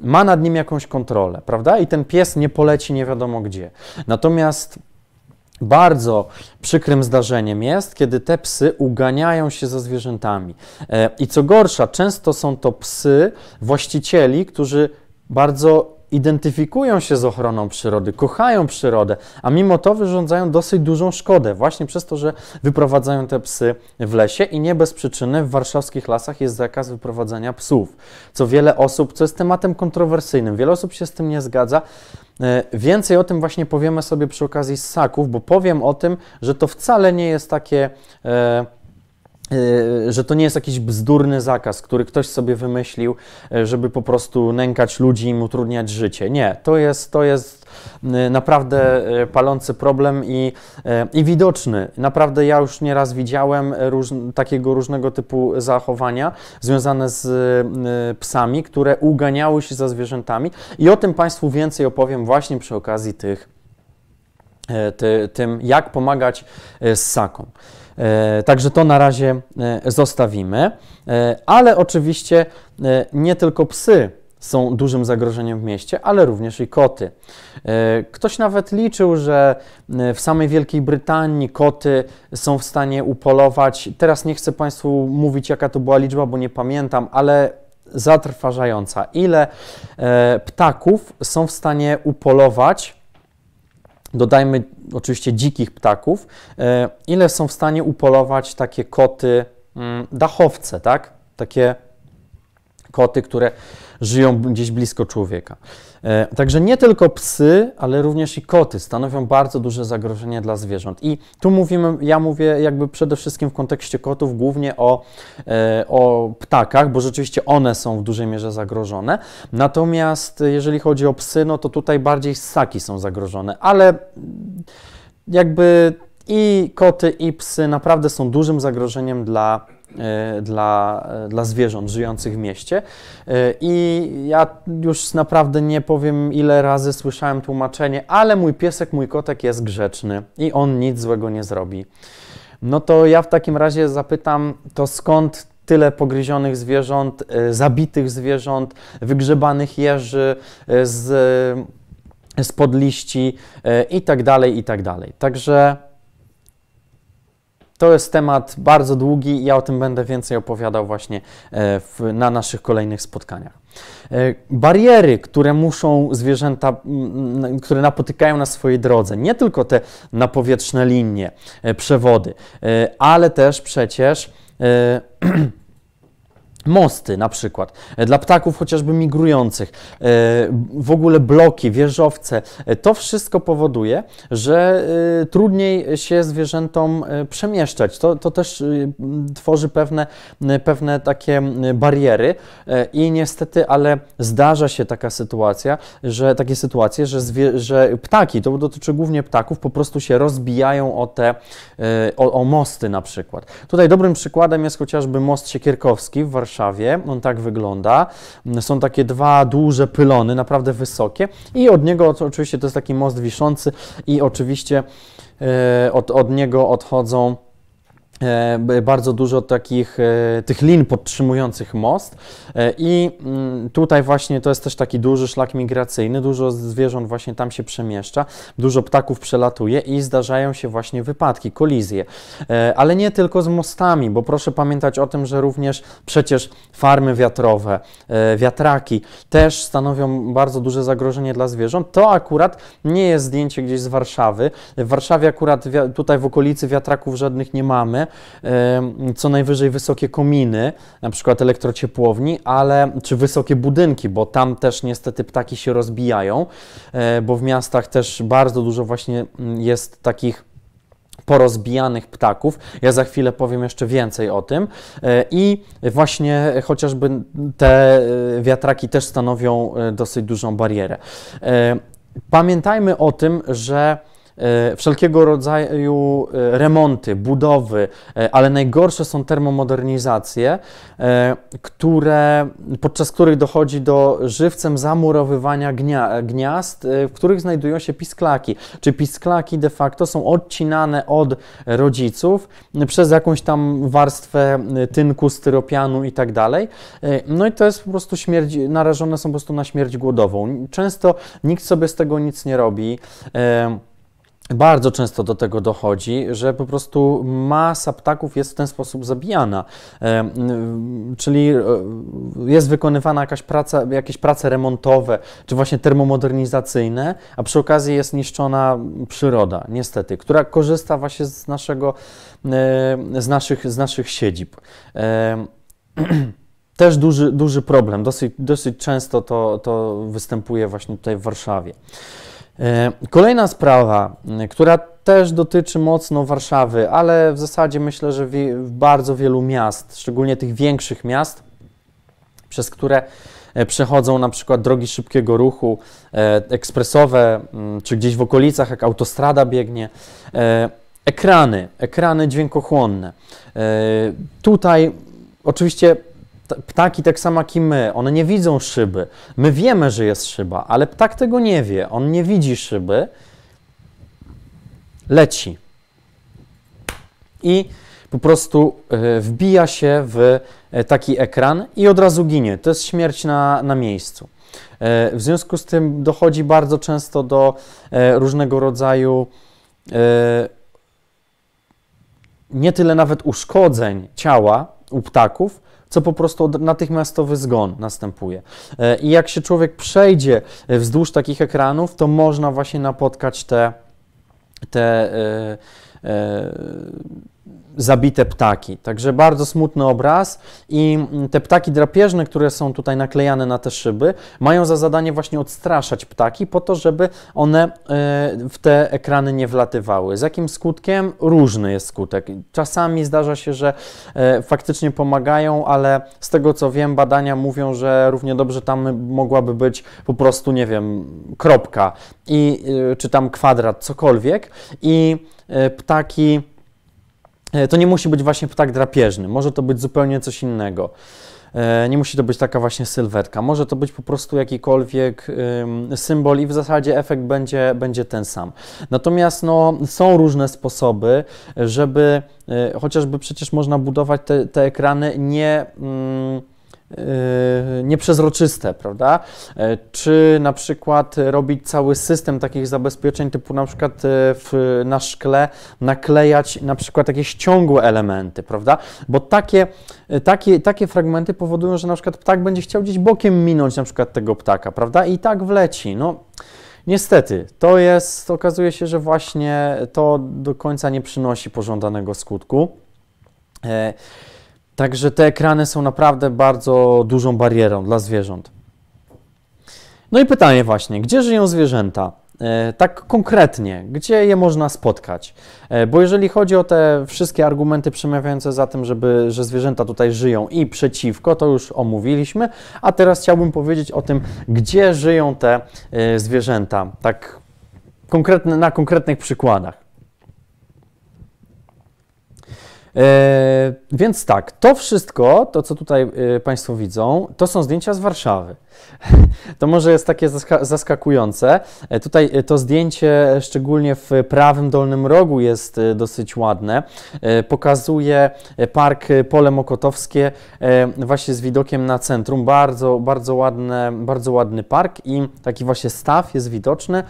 [SPEAKER 1] ma nad nim jakąś kontrolę, prawda? I ten pies nie poleci nie wiadomo gdzie. Natomiast bardzo przykrym zdarzeniem jest, kiedy te psy uganiają się za zwierzętami. E, I co gorsza, często są to psy właścicieli, którzy bardzo identyfikują się z ochroną przyrody, kochają przyrodę, a mimo to wyrządzają dosyć dużą szkodę, właśnie przez to, że wyprowadzają te psy w lesie i nie bez przyczyny w warszawskich lasach jest zakaz wyprowadzania psów. Co wiele osób, co jest tematem kontrowersyjnym, wiele osób się z tym nie zgadza, E, więcej o tym właśnie powiemy sobie przy okazji ssaków, bo powiem o tym, że to wcale nie jest takie e, że to nie jest jakiś bzdurny zakaz, który ktoś sobie wymyślił, żeby po prostu nękać ludzi i im utrudniać życie. Nie, to jest, to jest Y, naprawdę y, palący problem i, y, i widoczny. Naprawdę ja już nieraz widziałem róż, takiego różnego typu zachowania związane z psami, które uganiały się za zwierzętami i o tym Państwu więcej opowiem właśnie przy okazji tych, ty, tym, jak pomagać ssakom. Także to na razie zostawimy, ale oczywiście nie tylko psy są dużym zagrożeniem w mieście, ale również i koty. E, ktoś nawet liczył, że e, w samej Wielkiej Brytanii koty są w stanie upolować. Teraz nie chcę Państwu mówić, jaka to była liczba, bo nie pamiętam, ale zatrważająca. Ile e, ptaków są w stanie upolować, dodajmy oczywiście dzikich ptaków, ile są w stanie upolować takie koty mm, dachowce, tak? Takie koty, które żyją gdzieś blisko człowieka. E, także nie tylko psy, ale również i koty stanowią bardzo duże zagrożenie dla zwierząt. I tu mówimy, ja mówię jakby przede wszystkim w kontekście kotów głównie o, e, o ptakach, bo rzeczywiście one są w dużej mierze zagrożone. Natomiast jeżeli chodzi o psy, no to tutaj bardziej ssaki są zagrożone, ale jakby i koty, i psy naprawdę są dużym zagrożeniem dla dla, e, dla zwierząt żyjących w mieście. E, I ja już naprawdę nie powiem, ile razy słyszałem tłumaczenie, ale mój piesek, mój kotek jest grzeczny i on nic złego nie zrobi. No to ja w takim razie zapytam, to skąd tyle pogryzionych zwierząt, zabitych zwierząt, wygrzebanych jeży, z spod liści i tak dalej, i tak dalej. Także to jest temat bardzo długi ja o tym będę więcej opowiadał właśnie w, na naszych kolejnych spotkaniach. Bariery, które muszą zwierzęta, które napotykają na swojej drodze, nie tylko te napowietrzne linie, przewody, ale też przecież [clears throat] Mosty na przykład, e, dla ptaków chociażby migrujących, e, w ogóle bloki, wieżowce. E, to wszystko powoduje, że trudniej się zwierzętom przemieszczać. To, to też tworzy pewne, pewne takie bariery i niestety, ale zdarza się taka sytuacja, że takie sytuacje, że, zwie, że ptaki, to dotyczy głównie ptaków, po prostu się rozbijają o te, o, o mosty na przykład. Tutaj dobrym przykładem jest chociażby most Siekierkowski w Warszawie, Warszawie. On tak wygląda. Są takie dwa duże pylony, naprawdę wysokie i od niego oczywiście to jest taki most wiszący i oczywiście e, od, od niego odchodzą bardzo dużo takich e, tych lin podtrzymujących most. E, i mm, tutaj właśnie to jest też taki duży szlak migracyjny, dużo zwierząt właśnie tam się przemieszcza, dużo ptaków przelatuje i zdarzają się właśnie wypadki, kolizje, ale nie tylko z mostami, bo proszę pamiętać o tym, że również przecież farmy wiatrowe, wiatraki też stanowią bardzo duże zagrożenie dla zwierząt. To akurat nie jest zdjęcie gdzieś z Warszawy. W Warszawie akurat tutaj w okolicy wiatraków żadnych nie mamy, co najwyżej wysokie kominy, na przykład elektrociepłowni, ale czy wysokie budynki, bo tam też niestety ptaki się rozbijają, e, bo w miastach też bardzo dużo właśnie mm, jest takich porozbijanych ptaków. Ja za chwilę powiem jeszcze więcej o tym. E, I właśnie chociażby te e, wiatraki też stanowią dosyć dużą barierę. Pamiętajmy o tym, że wszelkiego rodzaju e, remonty, budowy, e, ale najgorsze są termomodernizacje, które, podczas których dochodzi do żywcem zamurowywania gniazd, w których znajdują się pisklaki. Czy pisklaki de facto są odcinane od rodziców przez jakąś tam warstwę tynku, styropianu i tak dalej. No i to jest po prostu śmierć, narażone są po prostu na śmierć głodową. Często nikt sobie z tego nic nie robi. Bardzo często do tego dochodzi, że po prostu masa ptaków jest w ten sposób zabijana. E, czyli e, jest wykonywana jakaś praca, jakieś prace remontowe, czy właśnie termomodernizacyjne, a przy okazji jest niszczona przyroda, niestety, która korzysta właśnie z, naszego, e, z, naszych, z naszych siedzib. [clears throat] Też duży, duży problem, dosyć, dosyć często to, to występuje właśnie tutaj w Warszawie. E, kolejna sprawa, która też dotyczy mocno Warszawy, ale w zasadzie myślę, że w bardzo wielu miast, szczególnie tych większych miast, przez które e, przechodzą na przykład drogi szybkiego ruchu, e, ekspresowe, czy gdzieś w okolicach, jak autostrada biegnie. Ekrany, ekrany dźwiękochłonne. Tutaj oczywiście Ptaki tak samo jak i my, one nie widzą szyby. My wiemy, że jest szyba, ale ptak tego nie wie. On nie widzi szyby, leci. I po prostu e, wbija się w e, taki ekran i od razu ginie. To jest śmierć na, na miejscu. E, w związku z tym dochodzi bardzo często do różnego rodzaju nie tyle nawet uszkodzeń ciała u ptaków, co po prostu natychmiastowy zgon następuje. E, I jak się człowiek przejdzie e, wzdłuż takich ekranów, to można właśnie napotkać te, te yy, zabite ptaki. Także bardzo smutny obraz i te ptaki drapieżne, które są tutaj naklejane na te szyby, mają za zadanie właśnie odstraszać ptaki po to, żeby one e, w te ekrany nie wlatywały. Z jakim skutkiem? Różny jest skutek. Czasami zdarza się, że e, faktycznie pomagają, ale z tego co wiem, badania mówią, że równie dobrze tam mogłaby być po prostu, nie wiem, kropka i e, czy tam kwadrat, cokolwiek i ptaki E, to nie musi być właśnie ptak drapieżny, może to być zupełnie coś innego. E, nie musi to być taka właśnie sylwetka. Może to być po prostu jakikolwiek symbol i w zasadzie efekt będzie, będzie ten sam. Natomiast no, są różne sposoby, żeby e, chociażby przecież można budować te, te ekrany nie. Mm, nieprzezroczyste, prawda? Czy na przykład robić cały system takich zabezpieczeń, typu na przykład w, na szkle naklejać na przykład jakieś ciągłe elementy, prawda? Bo takie, takie, takie fragmenty powodują, że na przykład ptak będzie chciał gdzieś bokiem minąć na przykład tego ptaka, prawda? I tak wleci. No, Niestety, to jest, okazuje się, że właśnie to do końca nie przynosi pożądanego skutku. Także te ekrany są naprawdę bardzo dużą barierą dla zwierząt. No i pytanie właśnie, gdzie żyją zwierzęta? E, tak konkretnie, gdzie je można spotkać? E, bo jeżeli chodzi o te wszystkie argumenty przemawiające za tym, żeby, że zwierzęta tutaj żyją i przeciwko, to już omówiliśmy, a teraz chciałbym powiedzieć o tym, gdzie żyją te e, zwierzęta, tak konkretne, na konkretnych przykładach. E, więc tak, to wszystko, to co tutaj e, Państwo widzą, to są zdjęcia z Warszawy. [laughs] To może jest takie zaskakujące. E, tutaj to zdjęcie, szczególnie w prawym dolnym rogu, jest dosyć ładne. Pokazuje park Pole Mokotowskie właśnie z widokiem na centrum. Bardzo, bardzo, ładne, bardzo ładny park i taki właśnie staw jest widoczny.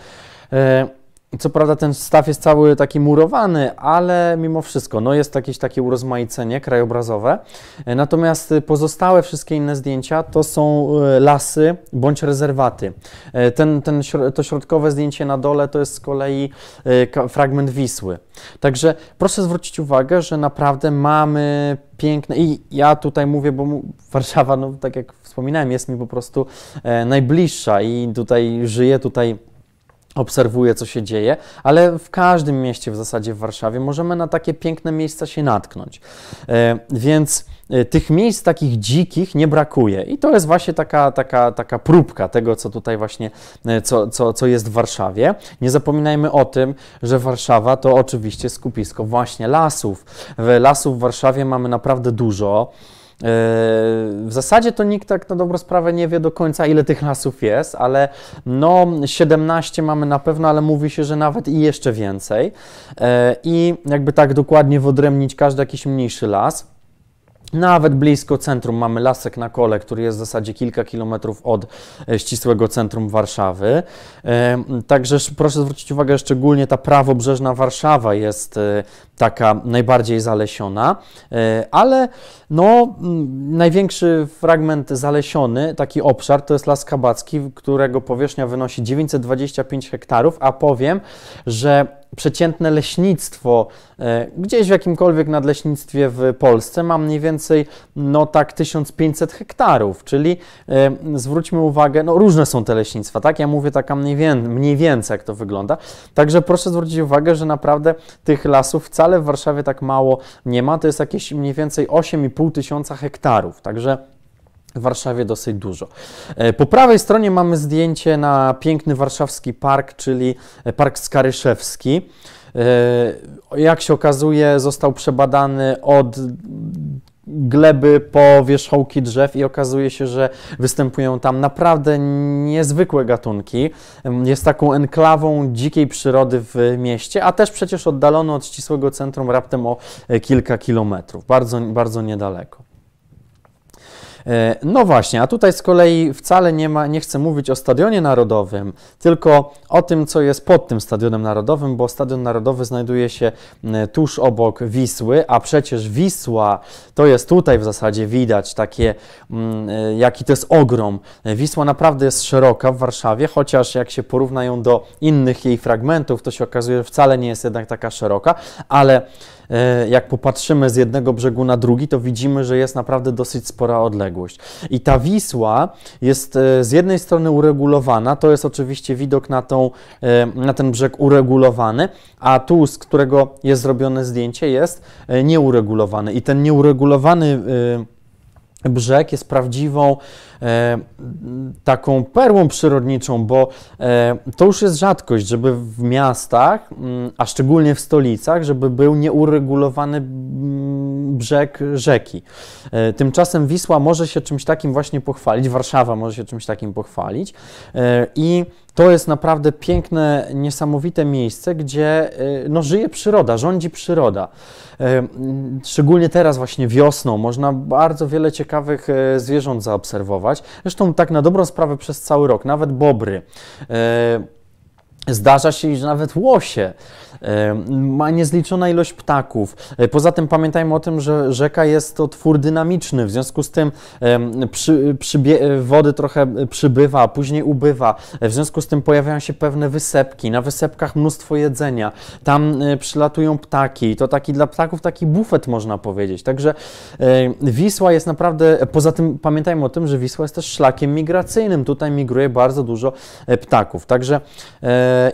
[SPEAKER 1] Co prawda ten staw jest cały taki murowany, ale mimo wszystko no jest jakieś takie urozmaicenie krajobrazowe. Natomiast pozostałe wszystkie inne zdjęcia to są e, lasy bądź rezerwaty. E, ten, ten, to środkowe zdjęcie na dole to jest z kolei e, fragment Wisły. Także proszę zwrócić uwagę, że naprawdę mamy piękne i ja tutaj mówię, bo Warszawa, no tak jak wspominałem, jest mi po prostu najbliższa i tutaj żyję, tutaj obserwuję, co się dzieje, ale w każdym mieście w zasadzie w Warszawie możemy na takie piękne miejsca się natknąć. E, więc e, tych miejsc takich dzikich nie brakuje. I to jest właśnie taka, taka, taka próbka tego, co tutaj właśnie, e, co, co, co jest w Warszawie. Nie zapominajmy o tym, że Warszawa to oczywiście skupisko właśnie lasów. Lasów w Warszawie mamy naprawdę dużo. W zasadzie to nikt tak na dobrą sprawę nie wie do końca, ile tych lasów jest, ale no 17 mamy na pewno, ale mówi się, że nawet i jeszcze więcej. E, I jakby tak dokładnie wyodrębnić każdy jakiś mniejszy las, nawet blisko centrum mamy Lasek na Kole, który jest w zasadzie kilka kilometrów od e, ścisłego centrum Warszawy. E, także proszę zwrócić uwagę, szczególnie ta prawobrzeżna Warszawa jest e, taka najbardziej zalesiona, ale no, największy fragment zalesiony, taki obszar, to jest Las Kabacki, którego powierzchnia wynosi 925 hektarów, a powiem, że przeciętne leśnictwo e, gdzieś w jakimkolwiek nadleśnictwie w Polsce ma mniej więcej no tak 1500 hektarów, czyli e, zwróćmy uwagę, no różne są te leśnictwa, tak? Ja mówię taka mniej, mniej więcej jak to wygląda. Także proszę zwrócić uwagę, że naprawdę tych lasów wcale w Warszawie tak mało nie ma, to jest jakieś mniej więcej 8,5 tysiąca hektarów. Także w Warszawie dosyć dużo. E, po prawej stronie mamy zdjęcie na piękny warszawski park, czyli Park Skaryszewski. E, jak się okazuje, został przebadany od gleby po wierzchołki drzew i okazuje się, że występują tam naprawdę niezwykłe gatunki. Jest taką enklawą dzikiej przyrody w mieście, a też przecież oddalony od ścisłego centrum raptem o kilka kilometrów, bardzo, bardzo niedaleko. E, no właśnie, a tutaj z kolei wcale nie, ma, nie chcę mówić o Stadionie Narodowym, tylko o tym, co jest pod tym Stadionem Narodowym, bo Stadion Narodowy znajduje się tuż obok Wisły, a przecież Wisła to jest tutaj w zasadzie widać takie, e, jaki to jest ogrom. Wisła naprawdę jest szeroka w Warszawie, chociaż jak się porównają do innych jej fragmentów, to się okazuje, że wcale nie jest jednak taka szeroka, ale E, jak popatrzymy z jednego brzegu na drugi, to widzimy, że jest naprawdę dosyć spora odległość. I ta Wisła jest e, z jednej strony uregulowana, to jest oczywiście widok na, tą, e, na ten brzeg uregulowany, a tu, z którego jest zrobione zdjęcie, jest nieuregulowany. I ten nieuregulowany brzeg jest prawdziwą e, taką perłą przyrodniczą, bo e, to już jest rzadkość, żeby w miastach, mm, a szczególnie w stolicach, żeby był nieuregulowany mm, brzeg rzeki. E, tymczasem Wisła może się czymś takim właśnie pochwalić, Warszawa może się czymś takim pochwalić e, i to jest naprawdę piękne, niesamowite miejsce, gdzie no, żyje przyroda, rządzi przyroda. Szczególnie teraz, właśnie wiosną, można bardzo wiele ciekawych zwierząt zaobserwować. Zresztą tak na dobrą sprawę przez cały rok, nawet bobry. Zdarza się, że nawet łosie ma niezliczona ilość ptaków. E, poza tym pamiętajmy o tym, że rzeka jest to twór dynamiczny, w związku z tym przy, wody trochę przybywa, później ubywa. E, w związku z tym pojawiają się pewne wysepki. Na wysepkach mnóstwo jedzenia. Tam e, przylatują ptaki. To taki dla ptaków taki bufet można powiedzieć. Także Wisła jest naprawdę, poza tym pamiętajmy o tym, że Wisła jest też szlakiem migracyjnym. Tutaj migruje bardzo dużo ptaków. Także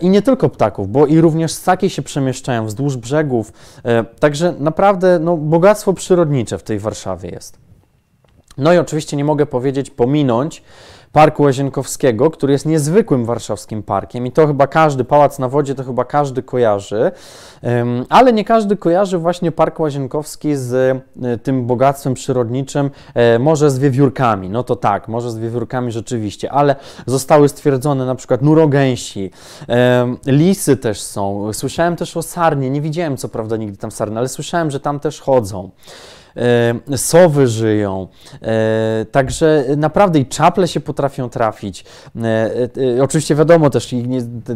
[SPEAKER 1] i nie tylko ptaków, bo i również ssaki się przemieszczają wzdłuż brzegów. E, także naprawdę no, bogactwo przyrodnicze w tej Warszawie jest. No i oczywiście nie mogę powiedzieć, pominąć Parku Łazienkowskiego, który jest niezwykłym warszawskim parkiem i to chyba każdy, Pałac na Wodzie to chyba każdy kojarzy, ale nie każdy kojarzy właśnie Park Łazienkowski z e, tym bogactwem przyrodniczym, e, może z wiewiórkami, no to tak, może z wiewiórkami rzeczywiście, ale zostały stwierdzone na przykład nurogęsi, lisy też są, słyszałem też o sarnie, nie widziałem co prawda nigdy tam sarny, ale słyszałem, że tam też chodzą. E, sowy żyją, e, także naprawdę i czaple się potrafią trafić. E, oczywiście wiadomo też i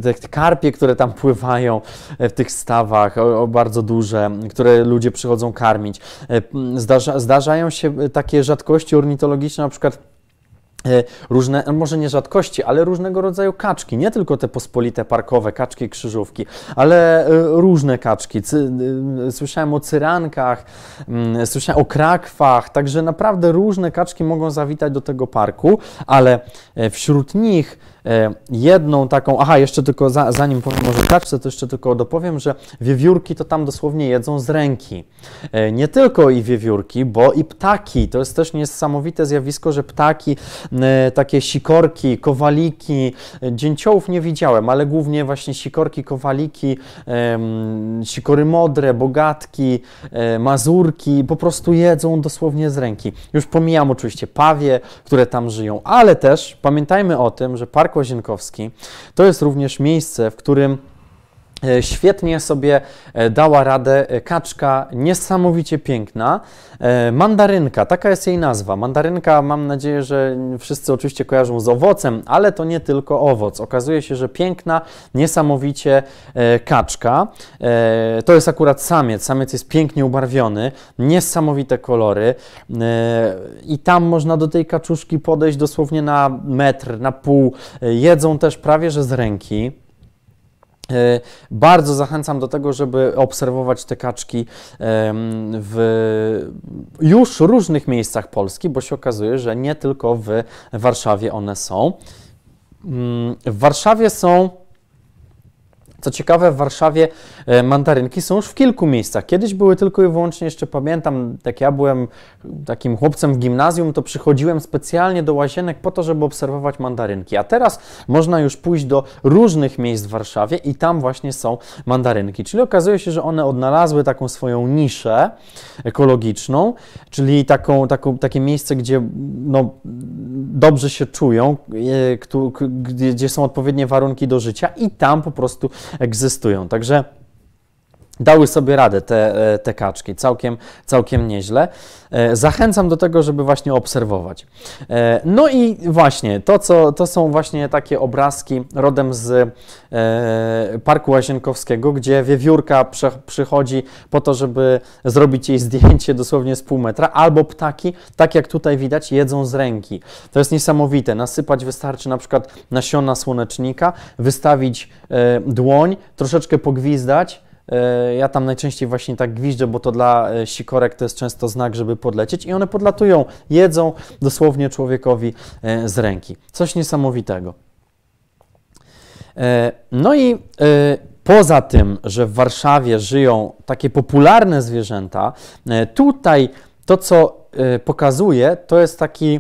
[SPEAKER 1] te karpie, które tam pływają w tych stawach, o, bardzo duże, które ludzie przychodzą karmić. Zdarza, zdarzają się takie rzadkości ornitologiczne, na przykład różne, może nie rzadkości, ale różnego rodzaju kaczki, nie tylko te pospolite parkowe, kaczki krzyżówki, ale e, różne kaczki. E, słyszałem o cyrankach, mm, słyszałem o krakwach, także naprawdę różne kaczki mogą zawitać do tego parku, ale wśród nich E, jedną taką, aha, jeszcze tylko za, zanim powiem może kaczce, to jeszcze tylko dopowiem, że wiewiórki to tam dosłownie jedzą z ręki. E, nie tylko i wiewiórki, bo i ptaki. To jest też niesamowite zjawisko, że ptaki, e, takie sikorki, kowaliki, dzięciołów nie widziałem, ale głównie właśnie sikorki, kowaliki, sikory modre, bogatki, mazurki, po prostu jedzą dosłownie z ręki. Już pomijam oczywiście pawie, które tam żyją, ale też pamiętajmy o tym, że park Łazienkowski to jest również miejsce, w którym Świetnie sobie e, dała radę e, kaczka, niesamowicie piękna. Mandarynka, taka jest jej nazwa. Mandarynka, mam nadzieję, że wszyscy oczywiście kojarzą z owocem, ale to nie tylko owoc. Okazuje się, że piękna, niesamowicie kaczka. To jest akurat samiec. Samiec jest pięknie ubarwiony, niesamowite kolory. I tam można do tej kaczuszki podejść dosłownie na metr, na pół. Jedzą też prawie że z ręki. E, bardzo zachęcam do tego, żeby obserwować te kaczki w już różnych miejscach Polski, bo się okazuje, że nie tylko w Warszawie one są. Mm, w Warszawie są co ciekawe, w Warszawie mandarynki są już w kilku miejscach. Kiedyś były tylko i wyłącznie, jeszcze pamiętam, jak ja byłem takim chłopcem w gimnazjum, to przychodziłem specjalnie do łazienek po to, żeby obserwować mandarynki. A teraz można już pójść do różnych miejsc w Warszawie i tam właśnie są mandarynki. Czyli okazuje się, że one odnalazły taką swoją niszę ekologiczną, czyli taką, taką, takie miejsce, gdzie no, dobrze się czują, e, gdzie są odpowiednie warunki do życia i tam po prostu egzystują. Także dały sobie radę te, e, te kaczki, całkiem, całkiem nieźle. E, zachęcam do tego, żeby właśnie obserwować. E, no i właśnie, to, co, to są właśnie takie obrazki rodem z Parku Łazienkowskiego, gdzie wiewiórka przychodzi po to, żeby zrobić jej zdjęcie dosłownie z pół metra, albo ptaki, tak jak tutaj widać, jedzą z ręki. To jest niesamowite. Nasypać wystarczy na przykład nasiona słonecznika, wystawić dłoń, troszeczkę pogwizdać, ja tam najczęściej właśnie tak gwiżdżę, bo to dla e, sikorek to jest często znak, żeby podlecieć i one podlatują, jedzą dosłownie człowiekowi e, z ręki. Coś niesamowitego. No i poza tym, że w Warszawie żyją takie popularne zwierzęta, tutaj to, co pokazuje, to jest taki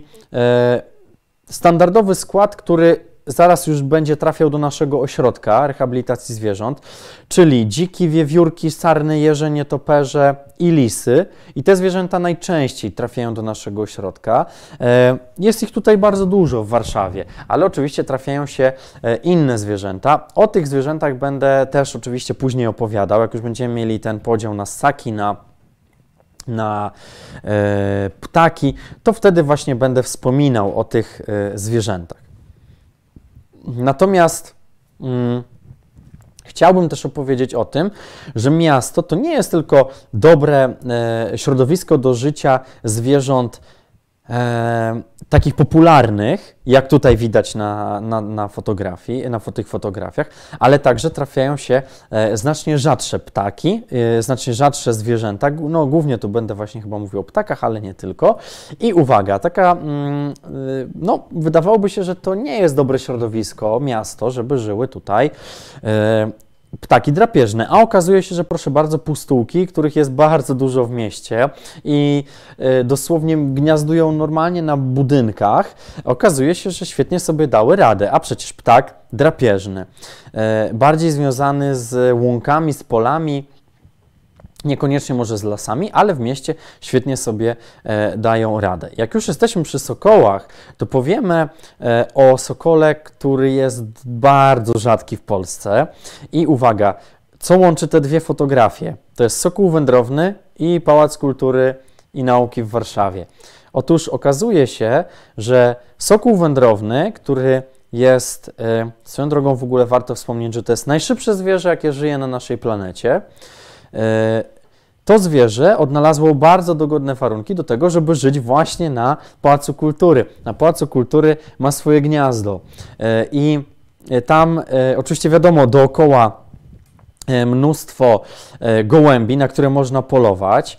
[SPEAKER 1] standardowy skład, który zaraz już będzie trafiał do naszego ośrodka rehabilitacji zwierząt, czyli dziki, wiewiórki, sarny, jeże, nietoperze i lisy. I te zwierzęta najczęściej trafiają do naszego ośrodka. E, jest ich tutaj bardzo dużo w Warszawie, ale oczywiście trafiają się e, inne zwierzęta. O tych zwierzętach będę też oczywiście później opowiadał, jak już będziemy mieli ten podział na ssaki, na na e, ptaki, to wtedy właśnie będę wspominał o tych zwierzętach. Natomiast mm, chciałbym też opowiedzieć o tym, że miasto to nie jest tylko dobre e, środowisko do życia zwierząt e, takich popularnych, jak tutaj widać na, na, na fotografii, na tych fotografiach, ale także trafiają się e, znacznie rzadsze ptaki, e, znacznie rzadsze zwierzęta. No, głównie tu będę właśnie chyba mówił o ptakach, ale nie tylko. I uwaga, taka, mm, e, no, wydawałoby się, że to nie jest dobre środowisko, miasto, żeby żyły tutaj e, ptaki drapieżne, a okazuje się, że proszę bardzo, pustułki, których jest bardzo dużo w mieście i y, dosłownie gniazdują normalnie na budynkach, okazuje się, że świetnie sobie dały radę, a przecież ptak drapieżny, y, bardziej związany z łąkami, z polami, Niekoniecznie może z lasami, ale w mieście świetnie sobie e, dają radę. Jak już jesteśmy przy sokołach, to powiemy e, o sokole, który jest bardzo rzadki w Polsce. I uwaga, co łączy te dwie fotografie? To jest sokół wędrowny i Pałac Kultury i Nauki w Warszawie. Otóż okazuje się, że sokół wędrowny, który jest, e, swoją drogą w ogóle warto wspomnieć, że to jest najszybsze zwierzę, jakie żyje na naszej planecie. To zwierzę odnalazło bardzo dogodne warunki do tego, żeby żyć właśnie na Pałacu Kultury. Na Pałacu Kultury ma swoje gniazdo e, i e, tam e, oczywiście wiadomo dookoła mnóstwo gołębi, na które można polować,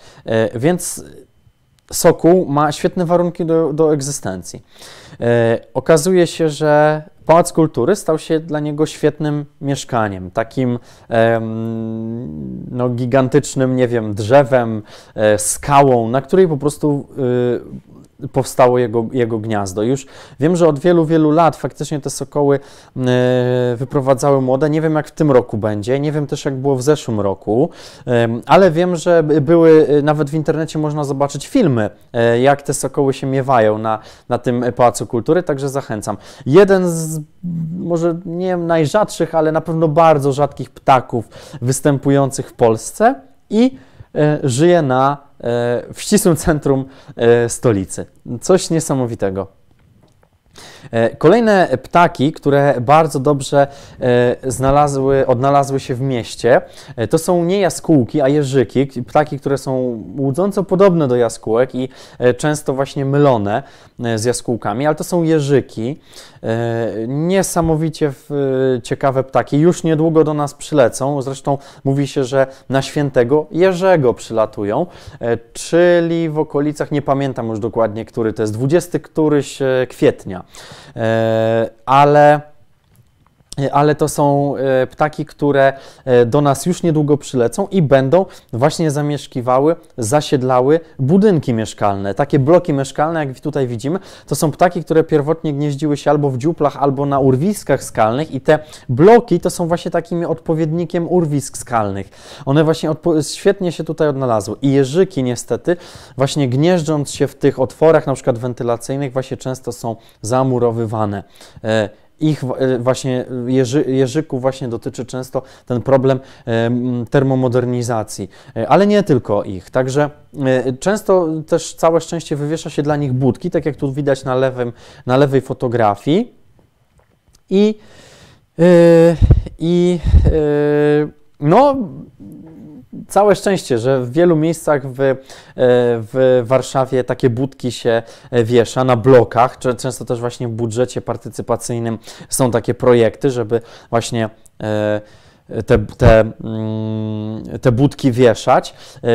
[SPEAKER 1] więc sokół ma świetne warunki do, do egzystencji. Okazuje się, że Pałac Kultury stał się dla niego świetnym mieszkaniem, takim no, gigantycznym, nie wiem, drzewem, e, skałą, na której po prostu y, powstało jego, jego gniazdo. Już wiem, że od wielu, wielu lat faktycznie te sokoły e, wyprowadzały młode. Nie wiem, jak w tym roku będzie, nie wiem też, jak było w zeszłym roku, ale wiem, że były, e, nawet w internecie można zobaczyć filmy, e, jak te sokoły się miewają na, na tym Pałacu Kultury, także zachęcam. Jeden z może nie wiem, najrzadszych, ale na pewno bardzo rzadkich ptaków występujących w Polsce i żyje na w ścisłym centrum e, stolicy. Coś niesamowitego. E, kolejne ptaki, które bardzo dobrze znalazły, odnalazły się w mieście, to są nie jaskółki, a jeżyki. Ptaki, które są łudząco podobne do jaskółek i często właśnie mylone z jaskółkami, ale to są jeżyki. Niesamowicie ciekawe ptaki. Już niedługo do nas przylecą. Zresztą mówi się, że na świętego Jerzego przylatują, czyli w okolicach, nie pamiętam już dokładnie, który to jest, 20 któryś kwietnia. E, ale ale to są e, ptaki, które e, do nas już niedługo przylecą i będą właśnie zamieszkiwały, zasiedlały budynki mieszkalne. Takie bloki mieszkalne, jak tutaj widzimy, to są ptaki, które pierwotnie gnieździły się albo w dziuplach, albo na urwiskach skalnych i te bloki to są właśnie takim odpowiednikiem urwisk skalnych. One właśnie świetnie się tutaj odnalazły. I jeżyki niestety, właśnie gnieżdżąc się w tych otworach, na przykład wentylacyjnych, właśnie często są zamurowywane e, ich e, właśnie jeży, jeżyków właśnie dotyczy często ten problem termomodernizacji, e, ale nie tylko ich. Także e, często też całe szczęście wywiesza się dla nich budki, tak jak tu widać na, lewym, na lewej fotografii. I, i no, całe szczęście, że w wielu miejscach w, e, w Warszawie takie budki się e, wiesza na blokach. Często też właśnie w budżecie partycypacyjnym są takie projekty, żeby właśnie e, te, te, mm, te budki wieszać.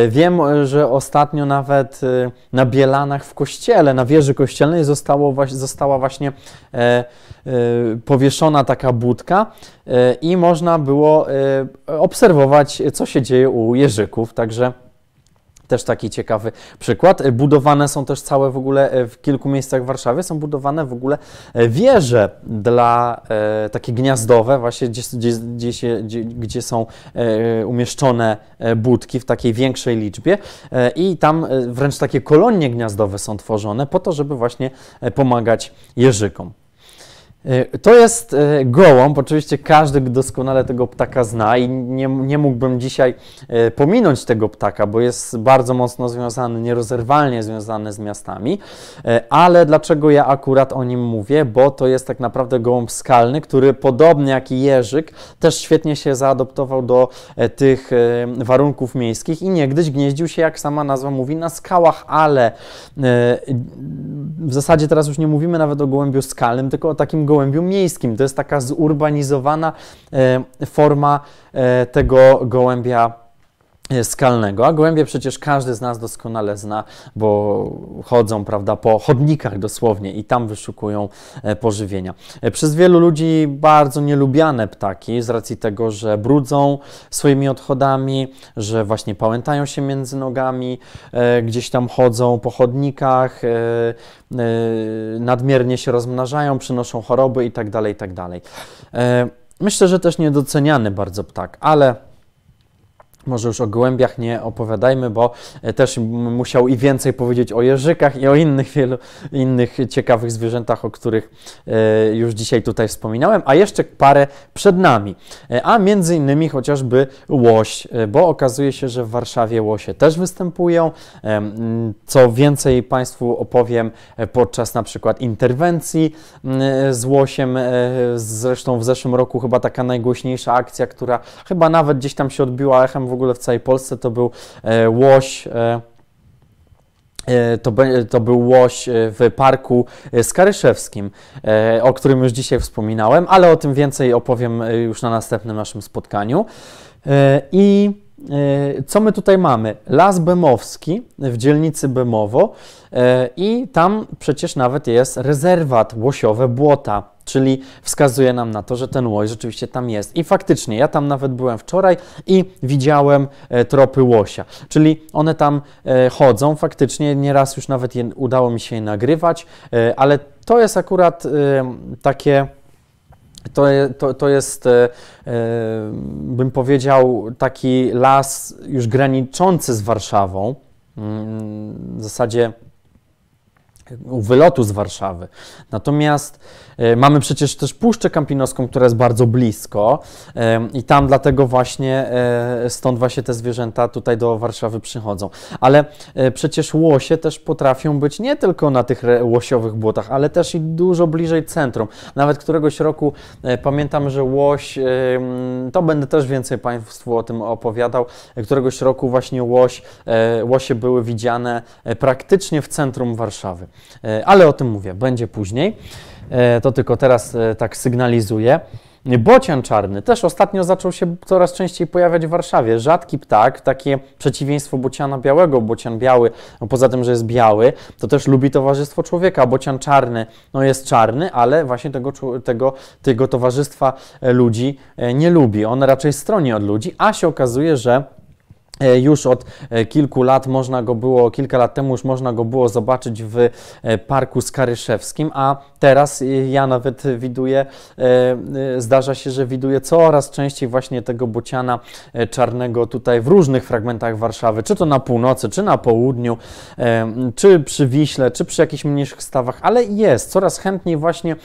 [SPEAKER 1] Wiem, że ostatnio nawet na Bielanach w kościele, na wieży kościelnej zostało, została właśnie powieszona taka budka i można było obserwować, co się dzieje u jeżyków. Także też taki ciekawy przykład. Budowane są też całe w ogóle w kilku miejscach w Warszawie są budowane w ogóle wieże dla e, takie gniazdowe, właśnie gdzie, gdzie, gdzie, się, gdzie, gdzie są e, umieszczone budki w takiej większej liczbie e, i tam wręcz takie kolonie gniazdowe są tworzone po to, żeby właśnie pomagać jeżykom. E, to jest e, gołąb, oczywiście każdy doskonale tego ptaka zna i nie, nie mógłbym dzisiaj e, pominąć tego ptaka, bo jest bardzo mocno związany, nierozerwalnie związany z miastami, ale dlaczego ja akurat o nim mówię? Bo to jest tak naprawdę gołąb skalny, który podobnie jak i jeżyk też świetnie się zaadoptował do tych warunków miejskich i niegdyś gnieździł się, jak sama nazwa mówi, na skałach, ale w zasadzie teraz już nie mówimy nawet o gołębiu skalnym, tylko o takim gołębiu miejskim. To jest taka zurbanizowana e, forma e, tego gołębia skalnego, a gołębie przecież każdy z nas doskonale zna, bo chodzą, prawda, po chodnikach dosłownie i tam wyszukują e, pożywienia. Przez wielu ludzi bardzo nielubiane ptaki z racji tego, że brudzą swoimi odchodami, że właśnie pałętają się między nogami, gdzieś tam chodzą po chodnikach, E, nadmiernie się rozmnażają, przynoszą choroby itd., tak itd. Tak e, myślę, że też niedoceniany bardzo ptak, ale może już o gołębiach nie opowiadajmy, bo e, też musiał i więcej powiedzieć o jeżykach i o innych wielu innych ciekawych zwierzętach, o których e, już dzisiaj tutaj wspominałem, a jeszcze parę przed nami. E, a między innymi chociażby łoś, bo okazuje się, że w Warszawie łosie też występują. Co więcej Państwu opowiem podczas na przykład interwencji z łosiem. Zresztą w zeszłym roku chyba taka najgłośniejsza akcja, która chyba nawet gdzieś tam się odbiła echem w ogóle w całej Polsce to był e, łoś. E, e, to, to, był łoś w parku Skaryszewskim, o którym już dzisiaj wspominałem, ale o tym więcej opowiem już na następnym naszym spotkaniu. I co my tutaj mamy? Las Bemowski w dzielnicy Bemowo i tam przecież nawet jest rezerwat łosiowe błota czyli wskazuje nam na to, że ten łoś rzeczywiście tam jest. I faktycznie, ja tam nawet byłem wczoraj i widziałem e, tropy łosia, czyli one tam e, chodzą, faktycznie nieraz już nawet udało mi się je nagrywać, e, ale to jest akurat takie... To, to, to jest, e, bym powiedział, taki las już graniczący z Warszawą. Mm, w zasadzie u wylotu z Warszawy. Natomiast e, mamy przecież też Puszczę Kampinoską, która jest bardzo blisko e, i tam dlatego właśnie e, stąd właśnie te zwierzęta tutaj do Warszawy przychodzą. Ale przecież łosie też potrafią być nie tylko na tych łosiowych błotach, ale też i dużo bliżej centrum. Nawet któregoś roku pamiętam, że łoś, to będę też więcej Państwu o tym opowiadał, któregoś roku właśnie łoś, łosie były widziane praktycznie w centrum Warszawy. E, ale o tym mówię, będzie później. E, to tylko teraz e, tak sygnalizuję. Bocian czarny też ostatnio zaczął się coraz częściej pojawiać w Warszawie. Rzadki ptak, takie przeciwieństwo bociana białego. Bocian biały, no poza tym, że jest biały, to też lubi towarzystwo człowieka. Bocian czarny, no jest czarny, ale właśnie tego, tego, tego towarzystwa ludzi nie lubi. On raczej stroni od ludzi, a się okazuje, że E, już od e, kilku lat można go było, kilka lat temu już można go było zobaczyć w e, Parku Skaryszewskim, a teraz ja nawet widuję, zdarza się, że widuję coraz częściej właśnie tego bociana czarnego tutaj w różnych fragmentach Warszawy, czy to na północy, czy na południu, czy przy Wiśle, czy przy jakichś mniejszych stawach, ale jest, coraz chętniej właśnie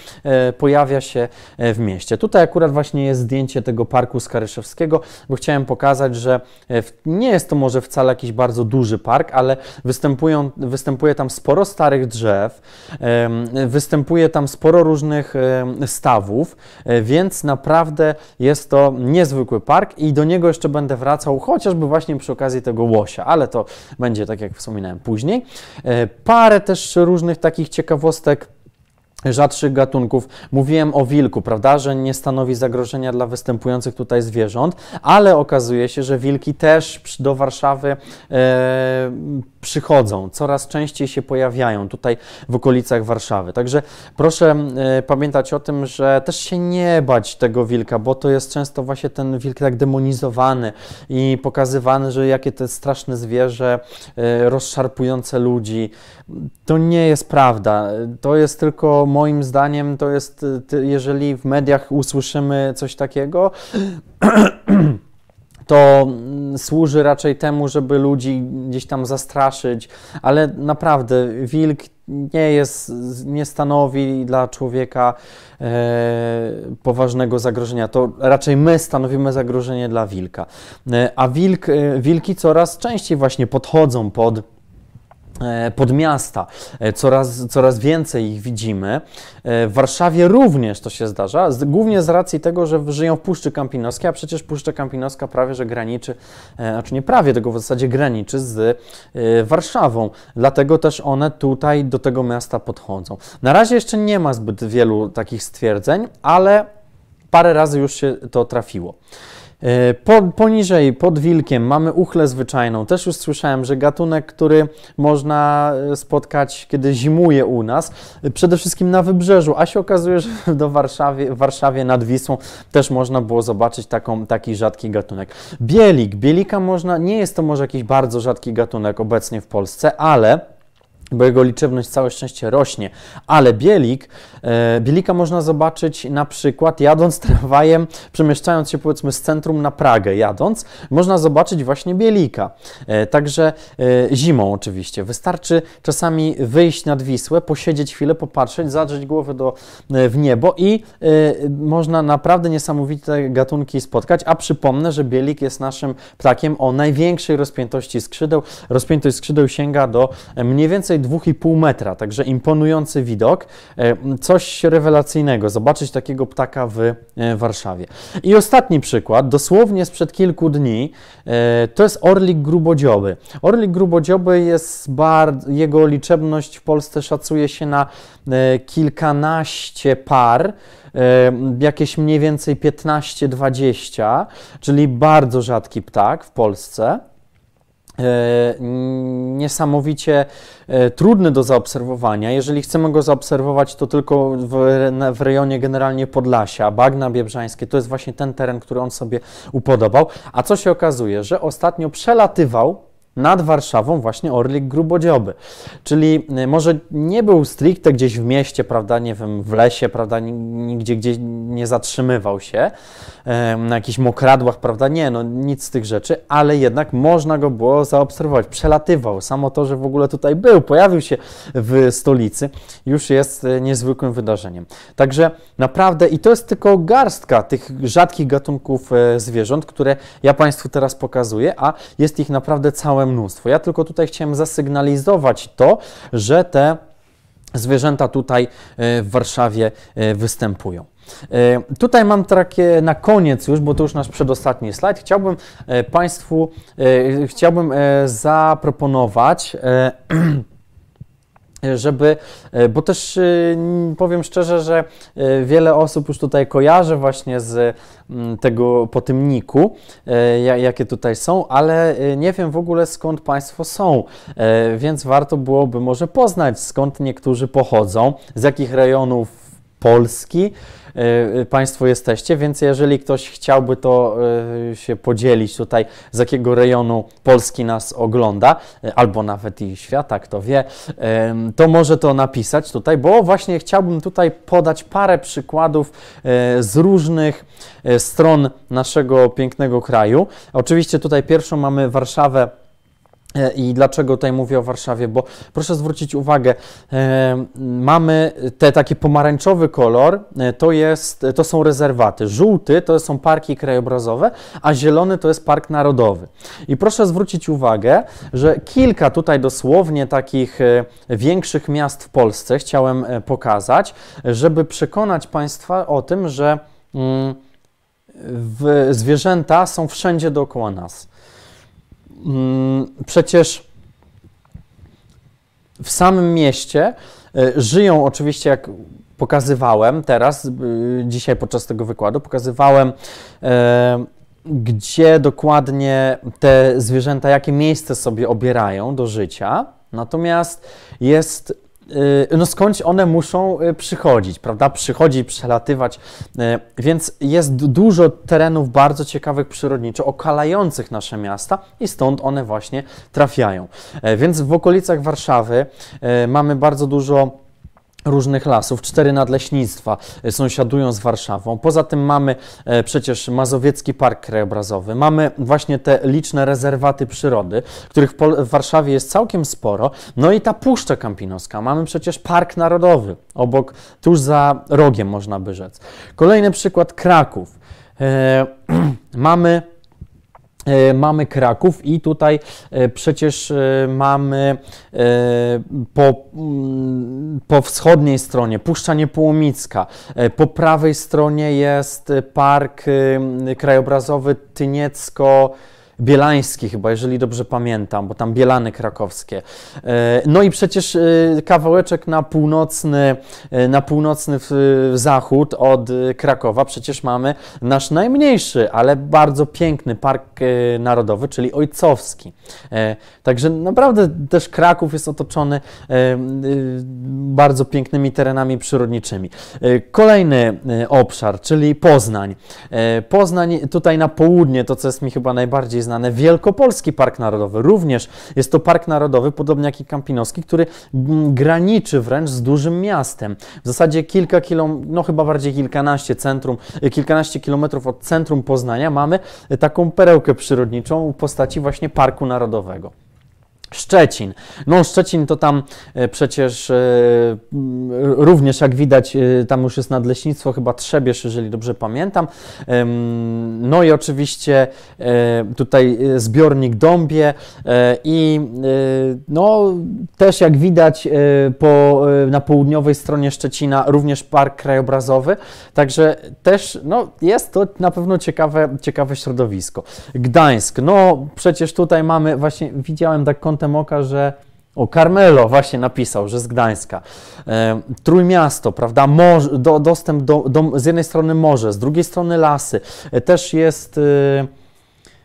[SPEAKER 1] pojawia się w mieście. Tutaj akurat właśnie jest zdjęcie tego Parku Skaryszewskiego, bo chciałem pokazać, że nie nie jest to może wcale jakiś bardzo duży park, ale występują, występuje tam sporo starych drzew, występuje tam sporo różnych stawów, e, więc naprawdę jest to niezwykły park i do niego jeszcze będę wracał, chociażby właśnie przy okazji tego łosia, ale to będzie tak jak wspominałem później. E, parę też różnych takich ciekawostek rzadszych gatunków. Mówiłem o wilku, prawda, że nie stanowi zagrożenia dla występujących tutaj zwierząt, ale okazuje się, że wilki też do Warszawy e, przychodzą, coraz częściej się pojawiają tutaj w okolicach Warszawy. Także proszę e, pamiętać o tym, że też się nie bać tego wilka, bo to jest często właśnie ten wilk tak demonizowany i pokazywany, że jakie to jest straszne zwierzę, e, rozszarpujące ludzi. To nie jest prawda. To jest tylko moim zdaniem, to jest, jeżeli w mediach usłyszymy coś takiego, [clears throat] to mm, służy raczej temu, żeby ludzi gdzieś tam zastraszyć, ale naprawdę wilk nie jest, nie stanowi dla człowieka e, poważnego zagrożenia. To raczej my stanowimy zagrożenie dla wilka. E, a wilk, e, wilki coraz częściej właśnie podchodzą pod E, pod miasta. E, coraz, coraz więcej ich widzimy. E, w Warszawie również to się zdarza, głównie z racji tego, że żyją w Puszczy Kampinoskiej, a przecież Puszcza Kampinoska prawie, że graniczy, znaczy nie prawie, tego w zasadzie graniczy z Warszawą. Dlatego też one tutaj do tego miasta podchodzą. Na razie jeszcze nie ma zbyt wielu takich stwierdzeń, ale parę razy już się to trafiło. E, po, poniżej, pod wilkiem, mamy uchlę zwyczajną. Też już słyszałem, że gatunek, który można e, spotkać, kiedy zimuje u nas, e, przede wszystkim na wybrzeżu, a się okazuje, że [laughs] do Warszawie, w Warszawie nad Wisłą też można było zobaczyć taką, taki rzadki gatunek. Bielik. Bielika można, nie jest to może jakiś bardzo rzadki gatunek obecnie w Polsce, ale bo jego liczebność całe szczęście rośnie, ale bielik, e, bielika można zobaczyć na przykład jadąc [laughs] tramwajem, przemieszczając się powiedzmy z centrum na Pragę jadąc, można zobaczyć właśnie bielika. E, także e, zimą oczywiście. Wystarczy czasami wyjść nad Wisłę, posiedzieć chwilę, popatrzeć, zadrzeć głowę do, w niebo i można naprawdę niesamowite gatunki spotkać, a przypomnę, że bielik jest naszym ptakiem o największej rozpiętości skrzydeł. Rozpiętość skrzydeł sięga do mniej więcej więcej 2,5 metra, także imponujący widok, e, coś rewelacyjnego, zobaczyć takiego ptaka w e, Warszawie. I ostatni przykład, dosłownie sprzed kilku dni, e, to jest orlik grubodzioby. Orlik grubodzioby jest bardzo, jego liczebność w Polsce szacuje się na kilkanaście par, jakieś mniej więcej 15-20, czyli bardzo rzadki ptak w Polsce. E, niesamowicie e, trudny do zaobserwowania. Jeżeli chcemy go zaobserwować, to tylko w, w rejonie generalnie Podlasia, Bagna Biebrzańskie, to jest właśnie ten teren, który on sobie upodobał. A co się okazuje, że ostatnio przelatywał nad Warszawą właśnie orlik grubodzioby. Czyli y, może nie był stricte gdzieś w mieście, prawda, nie wiem, w lesie, prawda, nigdzie gdzieś nie zatrzymywał się na jakichś mokradłach, prawda, nie, no nic z tych rzeczy, ale jednak można go było zaobserwować. Przelatywał. Samo to, że w ogóle tutaj był, pojawił się w stolicy, już jest y, niezwykłym wydarzeniem. Także naprawdę, i to jest tylko garstka tych rzadkich gatunków e, zwierząt, które ja Państwu teraz pokazuję, a jest ich naprawdę całe mnóstwo. Ja tylko tutaj chciałem zasygnalizować to, że te zwierzęta tutaj e, w Warszawie e, występują. E, tutaj mam takie na koniec już, bo to już nasz przedostatni slajd. Chciałbym Państwu, chciałbym zaproponować [clears throat] żeby, e, bo też e, powiem szczerze, że e, wiele osób już tutaj kojarzy właśnie z mm, tego potymniku, jakie tutaj są, ale nie wiem w ogóle skąd Państwo są, więc warto byłoby może poznać skąd niektórzy pochodzą, z jakich rejonów Polski. e, Państwo jesteście, więc jeżeli ktoś chciałby to e, się podzielić tutaj, z jakiego rejonu Polski nas ogląda, e, albo nawet i świata, kto wie, to może to napisać tutaj, bo właśnie chciałbym tutaj podać parę przykładów z różnych stron naszego pięknego kraju. Oczywiście tutaj pierwszą mamy Warszawę E, I dlaczego tutaj mówię o Warszawie? Bo proszę zwrócić uwagę, e, mamy te taki pomarańczowy kolor, e, to, jest, to są rezerwaty. Żółty to są parki krajobrazowe, a zielony to jest park narodowy. I proszę zwrócić uwagę, że kilka tutaj dosłownie takich większych miast w Polsce chciałem pokazać, żeby przekonać Państwa o tym, że mm, zwierzęta są wszędzie dookoła nas. Mm, przecież w samym mieście e, żyją oczywiście, jak pokazywałem teraz, dzisiaj podczas tego wykładu, pokazywałem gdzie dokładnie te zwierzęta, jakie miejsce sobie obierają do życia. Natomiast jest no skąd one muszą y, przychodzić, prawda? Przychodzić, przelatywać, y, więc jest dużo terenów bardzo ciekawych przyrodniczo, okalających nasze miasta i stąd one właśnie trafiają. Więc w okolicach Warszawy mamy bardzo dużo różnych lasów, cztery nadleśnictwa e, sąsiadują z Warszawą. Poza tym mamy e, przecież Mazowiecki Park Krajobrazowy, mamy właśnie te liczne rezerwaty przyrody, których w, Warszawie jest całkiem sporo, no i ta Puszcza Kampinoska, mamy przecież Park Narodowy, obok, tuż za rogiem można by rzec. Kolejny przykład Kraków. E, [clears throat] mamy mamy Kraków i tutaj e, przecież e, mamy po, mm, po wschodniej stronie Puszcza Niepołomicka, po prawej stronie jest Park Krajobrazowy Tyniecko- Bielański chyba, jeżeli dobrze pamiętam, bo tam Bielany krakowskie. E, no i przecież e, kawałeczek na północny, e, na północny zachód od Krakowa przecież mamy nasz najmniejszy, ale bardzo piękny park narodowy, czyli Ojcowski. Także naprawdę też Kraków jest otoczony bardzo pięknymi terenami przyrodniczymi. Kolejny obszar, czyli Poznań. Poznań tutaj na południe, to co jest mi chyba najbardziej znane, Wielkopolski Park Narodowy. Również jest to park narodowy, podobnie jak i Kampinoski, który graniczy wręcz z dużym miastem. W zasadzie kilka kilometrów, no chyba bardziej kilkanaście centrum, e, kilkanaście kilometrów od centrum Poznania mamy taką perełkę przyrodniczą w postaci właśnie Parku Narodowego. Szczecin. No, Szczecin to tam e, przecież e, również, jak widać, e, tam już jest nadleśnictwo, chyba Trzebież, jeżeli dobrze pamiętam. No i oczywiście tutaj zbiornik Dąbie i no, też jak widać po, na południowej stronie Szczecina również park krajobrazowy, także też no, jest to na pewno ciekawe, ciekawe środowisko. Gdańsk, no przecież tutaj mamy, właśnie widziałem tak kątem oka, że o, Carmelo właśnie napisał, że z Gdańska. E, Trójmiasto, prawda? Morze, do, dostęp do, do, z jednej strony morze, z drugiej strony lasy. E, też jest e,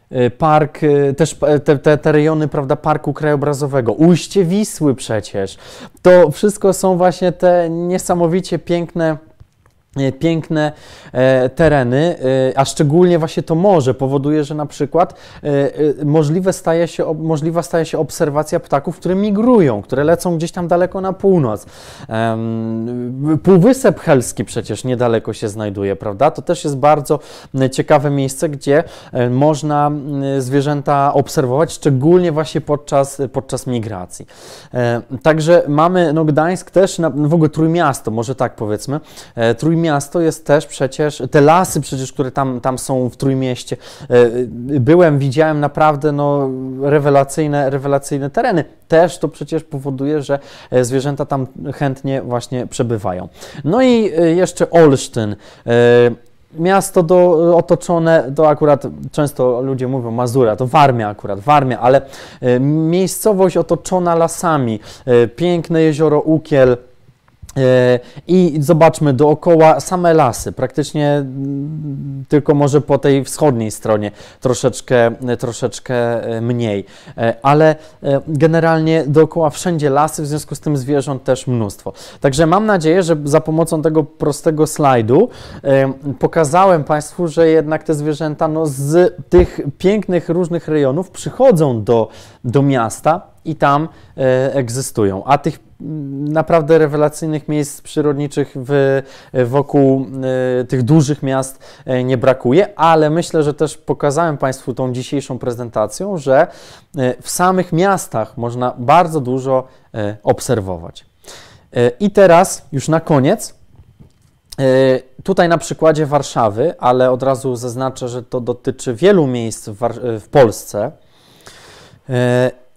[SPEAKER 1] e park, e, też e, te, te, te, rejony, prawda, parku krajobrazowego. Ujście Wisły przecież. To wszystko są właśnie te niesamowicie piękne piękne e, tereny, e, a szczególnie właśnie to morze powoduje, że na przykład możliwe staje się, możliwa staje się obserwacja ptaków, które migrują, które lecą gdzieś tam daleko na północ. Półwysep Helski przecież niedaleko się znajduje, prawda? To też jest bardzo ciekawe miejsce, gdzie można zwierzęta obserwować, szczególnie właśnie podczas, podczas migracji. Także mamy, no Gdańsk też, w ogóle Trójmiasto, może tak powiedzmy, Trójmiasto Trójmiasto jest też przecież, te lasy przecież, które tam, tam są w Trójmieście, e, byłem, widziałem naprawdę no, rewelacyjne, rewelacyjne tereny. Też to przecież powoduje, że e, zwierzęta tam chętnie właśnie przebywają. No i e, jeszcze Olsztyn miasto do, otoczone, to akurat często ludzie mówią Mazura, to Warmia akurat, Warmia, ale miejscowość otoczona lasami, piękne jezioro Ukiel, I zobaczmy dookoła same lasy, praktycznie mm, tylko może po tej wschodniej stronie troszeczkę, troszeczkę e, mniej, e, ale generalnie dookoła wszędzie lasy, w związku z tym zwierząt też mnóstwo. Także mam nadzieję, że za pomocą tego prostego slajdu pokazałem Państwu, że jednak te zwierzęta no, z tych pięknych różnych rejonów przychodzą do, do miasta i tam egzystują, a tych naprawdę rewelacyjnych miejsc przyrodniczych w, wokół y, tych dużych miast y, nie brakuje, ale myślę, że też pokazałem Państwu tą dzisiejszą prezentacją, że y, w samych miastach można bardzo dużo obserwować. I teraz już na koniec. Tutaj na przykładzie Warszawy, ale od razu zaznaczę, że to dotyczy wielu miejsc w, w Polsce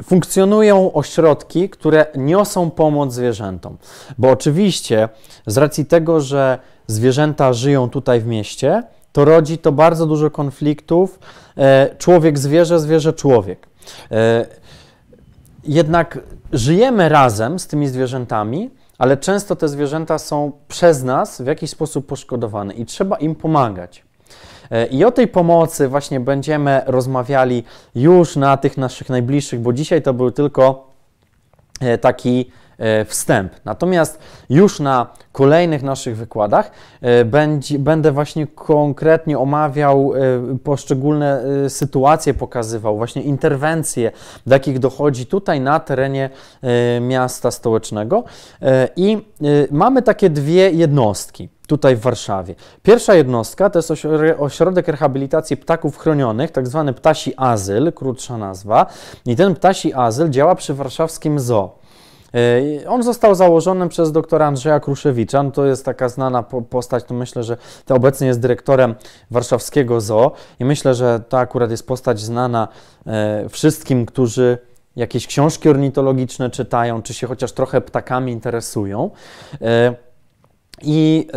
[SPEAKER 1] funkcjonują ośrodki, które niosą pomoc zwierzętom. Bo oczywiście z racji tego, że zwierzęta żyją tutaj w mieście, to rodzi to bardzo dużo konfliktów e, człowiek-zwierzę, zwierzę-człowiek. E, jednak żyjemy razem z tymi zwierzętami, ale często te zwierzęta są przez nas w jakiś sposób poszkodowane i trzeba im pomagać. I o tej pomocy właśnie będziemy rozmawiali już na tych naszych najbliższych, bo dzisiaj to był tylko e, taki wstęp. Natomiast już na kolejnych naszych wykładach e, będę właśnie konkretnie omawiał e, poszczególne sytuacje, pokazywał właśnie interwencje, do jakich dochodzi tutaj na terenie miasta stołecznego. I mamy takie dwie jednostki tutaj w Warszawie. Pierwsza jednostka to jest ośrodek rehabilitacji ptaków chronionych, tak zwany ptasi azyl, krótsza nazwa. I ten ptasi azyl działa przy warszawskim zoo. E, on został założony przez doktora Andrzeja Kruszewicza. No to jest taka znana postać, to myślę, że to obecnie jest dyrektorem warszawskiego zoo i myślę, że to akurat jest postać znana e, wszystkim, którzy jakieś książki ornitologiczne czytają, czy się chociaż trochę ptakami interesują. E, I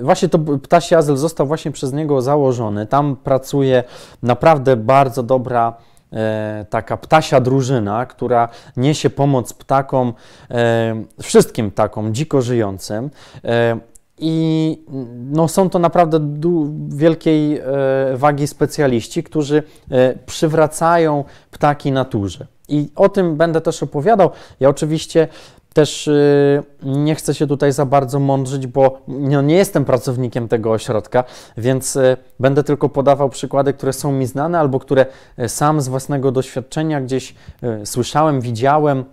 [SPEAKER 1] właśnie to ptasi azyl został właśnie przez niego założony. Tam pracuje naprawdę bardzo dobra taka ptasia drużyna, która niesie pomoc ptakom, e, wszystkim ptakom dziko żyjącym. E, I no, są to naprawdę wielkiej wagi specjaliści, którzy przywracają ptaki naturze. I o tym będę też opowiadał. Ja oczywiście też y, nie chcę się tutaj za bardzo mądrzyć, bo no, nie jestem pracownikiem tego ośrodka, więc y, będę tylko podawał przykłady, które są mi znane albo które y, sam z własnego doświadczenia gdzieś słyszałem, widziałem.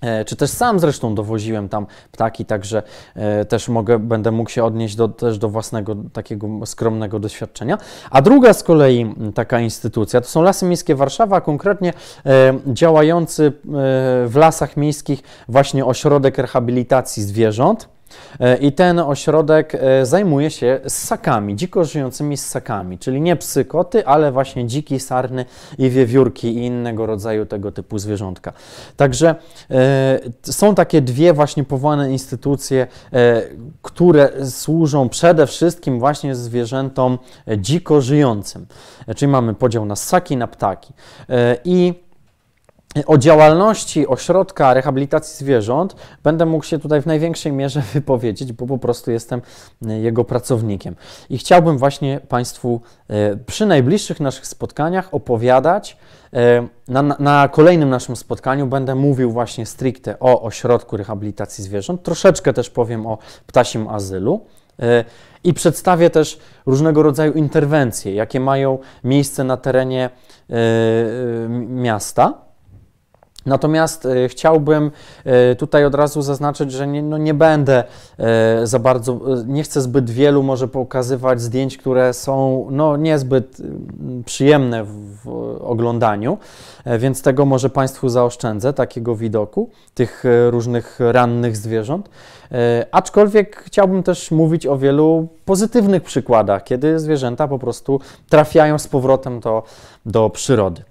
[SPEAKER 1] E, czy też sam zresztą dowoziłem tam ptaki, także e, też mogę, będę mógł się odnieść do, też do własnego takiego skromnego doświadczenia. A druga z kolei taka instytucja to są Lasy Miejskie Warszawa, a konkretnie e, działający w lasach miejskich właśnie ośrodek rehabilitacji zwierząt. E, I ten ośrodek e, zajmuje się ssakami, dziko żyjącymi ssakami, czyli nie psy, koty, ale właśnie dziki, sarny i wiewiórki i innego rodzaju tego typu zwierzątka. Także e, są takie dwie właśnie powołane instytucje, które służą przede wszystkim właśnie zwierzętom dziko żyjącym. Czyli mamy podział na ssaki, na ptaki. I o działalności ośrodka rehabilitacji zwierząt będę mógł się tutaj w największej mierze [laughs] wypowiedzieć, bo po prostu jestem e, jego pracownikiem. I chciałbym właśnie Państwu e, przy najbliższych naszych spotkaniach opowiadać. E, na, na kolejnym naszym spotkaniu będę mówił właśnie stricte o ośrodku rehabilitacji zwierząt. Troszeczkę też powiem o ptasim azylu. I przedstawię też różnego rodzaju interwencje, jakie mają miejsce na terenie miasta Natomiast e, chciałbym e, tutaj od razu zaznaczyć, że nie, no nie będę e, za bardzo, nie chcę zbyt wielu może pokazywać zdjęć, które są no, niezbyt przyjemne w oglądaniu, więc tego może Państwu zaoszczędzę, takiego widoku, tych różnych rannych zwierząt. Aczkolwiek chciałbym też mówić o wielu pozytywnych przykładach, kiedy zwierzęta po prostu trafiają z powrotem do, do przyrody.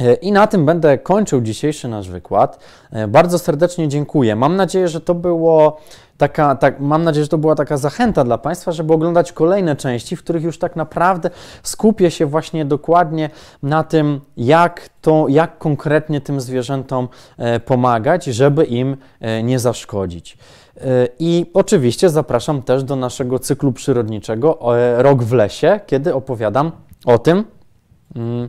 [SPEAKER 1] E, I na tym będę kończył dzisiejszy nasz wykład. E, bardzo serdecznie dziękuję. Mam nadzieję, że to było taka, tak, mam nadzieję, że to była taka zachęta dla Państwa, żeby oglądać kolejne części, w których już tak naprawdę skupię się właśnie dokładnie na tym, jak, to, jak konkretnie tym zwierzętom e, pomagać, żeby im nie zaszkodzić. I oczywiście zapraszam też do naszego cyklu przyrodniczego Rok w lesie, kiedy opowiadam o tym, mm,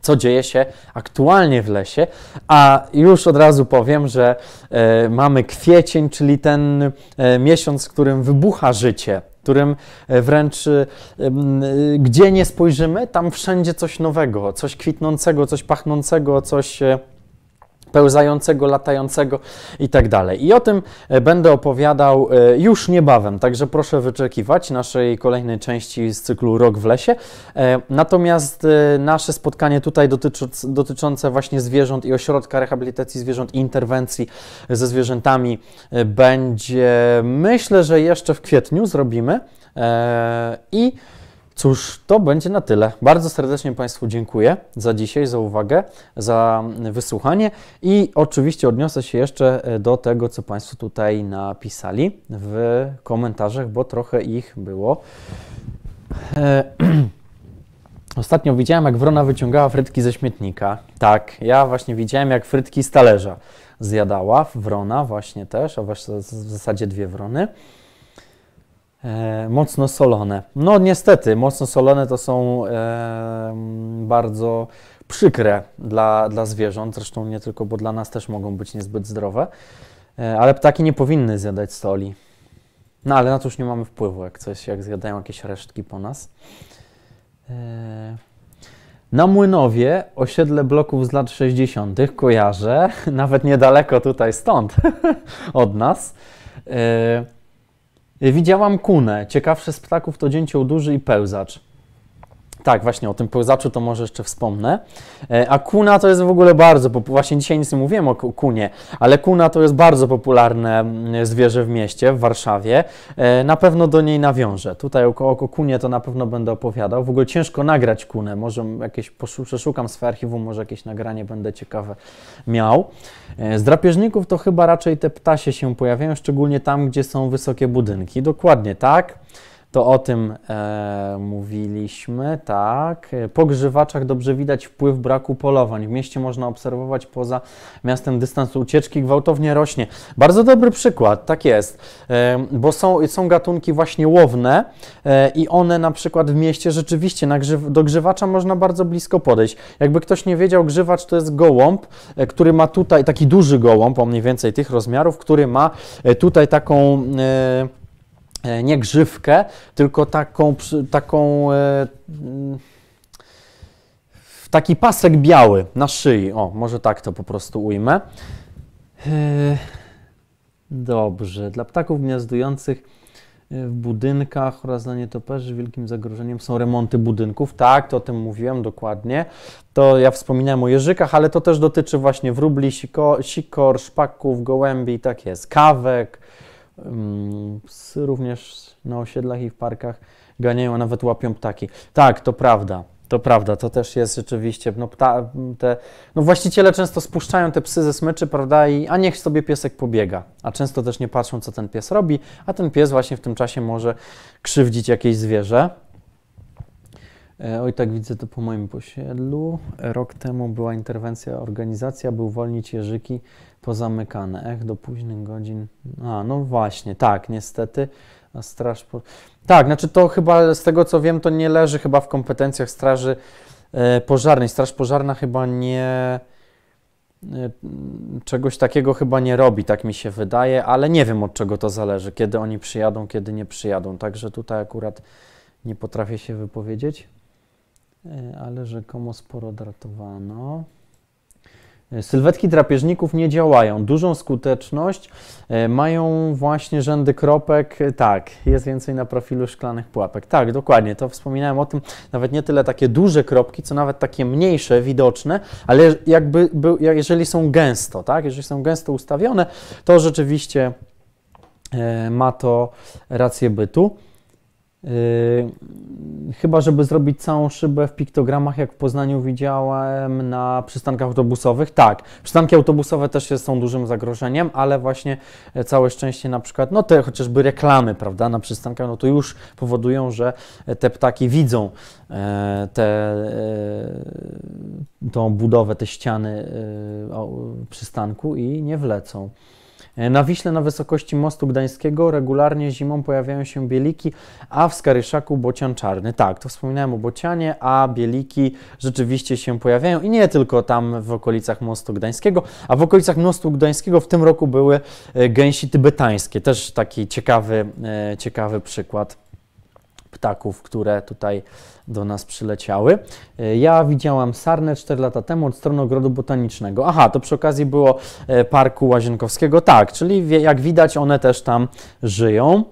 [SPEAKER 1] co dzieje się aktualnie w lesie, a już od razu powiem, że e, mamy kwiecień, czyli ten e, miesiąc, w którym wybucha życie, którym e, wręcz gdzie nie spojrzymy, tam wszędzie coś nowego, coś kwitnącego, coś pachnącego, coś pełzającego, latającego i tak dalej. I o tym e, będę opowiadał e, już niebawem, także proszę wyczekiwać naszej kolejnej części z cyklu Rok w lesie. E, natomiast nasze spotkanie tutaj dotyczące właśnie zwierząt i ośrodka rehabilitacji zwierząt i interwencji ze zwierzętami będzie, myślę, że jeszcze w kwietniu zrobimy. I Cóż, to będzie na tyle. Bardzo serdecznie Państwu dziękuję za dzisiaj, za uwagę, za wysłuchanie i oczywiście odniosę się jeszcze e, do tego, co Państwo tutaj napisali w komentarzach, bo trochę ich było. E, [clears throat] Ostatnio widziałem, jak wrona wyciągała frytki ze śmietnika. Tak, ja właśnie widziałem, jak frytki z talerza zjadała. Wrona właśnie też, a w zasadzie dwie wrony. E, mocno solone. No niestety, mocno solone to są e, bardzo przykre dla, dla zwierząt, zresztą nie tylko, bo dla nas też mogą być niezbyt zdrowe, e, ale ptaki nie powinny zjadać soli. No ale na to już nie mamy wpływu, jak coś, jak zjadają jakieś resztki po nas. Na Młynowie osiedle bloków z lat 60. kojarzę, [laughs] nawet niedaleko tutaj stąd [laughs] od nas. Widziałam kunę. Ciekawsze z ptaków to dzięcioł duży i pełzacz. Tak, właśnie o tym pełzaczu to może jeszcze wspomnę. E, a kuna to jest w ogóle bardzo, właśnie dzisiaj nic nie mówiłem o kunie, ale kuna to jest bardzo popularne mm, zwierzę w mieście, w Warszawie. E, na pewno do niej nawiążę. Tutaj o, o kunie to na pewno będę opowiadał. W ogóle ciężko nagrać kunę, może jakieś przeszukam swoje archiwum, może jakieś nagranie będę ciekawe miał. E, z drapieżników to chyba raczej te ptasie się pojawiają, szczególnie tam, gdzie są wysokie budynki. Dokładnie tak to o tym e, mówiliśmy, tak. Po grzywaczach dobrze widać wpływ braku polowań. W mieście można obserwować poza miastem dystans ucieczki gwałtownie rośnie. Bardzo dobry przykład, tak jest, e, bo są, są gatunki właśnie łowne e, i one na przykład w mieście rzeczywiście na grzyw, do grzywacza można bardzo blisko podejść. Jakby ktoś nie wiedział, grzywacz to jest gołąb, e, który ma tutaj, taki duży gołąb, o mniej więcej tych rozmiarów, który ma e, tutaj taką e, nie grzywkę, tylko taką, taką e, taki pasek biały na szyi. O, może tak to po prostu ujmę. E, dobrze. Dla ptaków gniazdujących w budynkach oraz dla nietoperzy wielkim zagrożeniem są remonty budynków. Tak, to o tym mówiłem dokładnie. To ja wspominałem o jeżykach, ale to też dotyczy właśnie wróbli, sikor, sikor szpaków, gołębi, tak jest, kawek, Psy również na osiedlach i w parkach ganiają, a nawet łapią ptaki. Tak, to prawda. To prawda, to też jest rzeczywiście. No, pta, te, no właściciele często spuszczają te psy ze smyczy, prawda, i a niech sobie piesek pobiega. A często też nie patrzą, co ten pies robi, a ten pies właśnie w tym czasie może krzywdzić jakieś zwierzę. E, oj, tak widzę to po moim posiedlu. Rok temu była interwencja, organizacja, był wolnić jeżyki pozamykane. Ech, do późnych godzin. A, no właśnie, tak, niestety. A straż. Po... Tak, znaczy to chyba z tego co wiem, to nie leży chyba w kompetencjach Straży e, Pożarnej. Straż Pożarna chyba nie. E, czegoś takiego chyba nie robi, tak mi się wydaje, ale nie wiem od czego to zależy, kiedy oni przyjadą, kiedy nie przyjadą. Także tutaj akurat nie potrafię się wypowiedzieć, ale rzekomo sporo dratowano. Sylwetki drapieżników nie działają. Dużą skuteczność e, mają właśnie rzędy kropek. Tak, jest więcej na profilu szklanych pułapek. Tak, dokładnie, to wspominałem o tym. Nawet nie tyle takie duże kropki, co nawet takie mniejsze, widoczne, ale jakby, jeżeli są gęsto, tak, jeżeli są gęsto ustawione, to rzeczywiście e, ma to rację bytu. Yy, chyba, żeby zrobić całą szybę w piktogramach, jak w Poznaniu widziałem na przystankach autobusowych. Tak, przystanki autobusowe też są dużym zagrożeniem, ale właśnie e, całe szczęście na przykład, no te chociażby reklamy, prawda, na przystankach, no to już powodują, że te ptaki widzą e, te, e, tą budowę, te ściany przystanku i nie wlecą. E, na Wiśle na wysokości mostu gdańskiego regularnie zimą pojawiają się bieliki, a w Skaryszaku bocian czarny. Tak, to wspominałem o bocianie, a bieliki rzeczywiście się pojawiają i nie tylko tam w okolicach mostu gdańskiego, a w okolicach mostu gdańskiego w tym roku były e, gęsi tybetańskie. Też taki ciekawy, e, ciekawy przykład ptaków, które tutaj do nas przyleciały. E, ja widziałam sarnę 4 lata temu od strony ogrodu botanicznego. Aha, to przy okazji było e, Parku Łazienkowskiego. Tak, czyli jak widać one też tam żyją.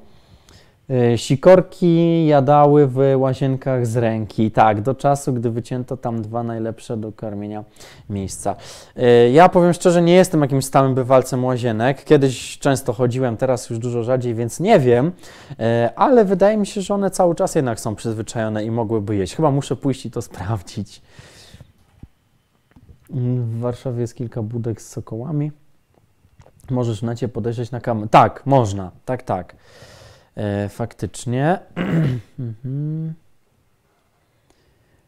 [SPEAKER 1] E, sikorki jadały w łazienkach z ręki, tak, do czasu, gdy wycięto tam dwa najlepsze do karmienia miejsca. E, ja powiem szczerze, nie jestem jakimś stałym bywalcem łazienek. Kiedyś często chodziłem, teraz już dużo rzadziej, więc nie wiem, e, ale wydaje mi się, że one cały czas jednak są przyzwyczajone i mogłyby jeść. Chyba muszę pójść i to sprawdzić. W Warszawie jest kilka budek z sokołami. Możesz na cię podejrzeć na kamerę. Tak, można, tak, tak. E, faktycznie. [clears throat] Mhm.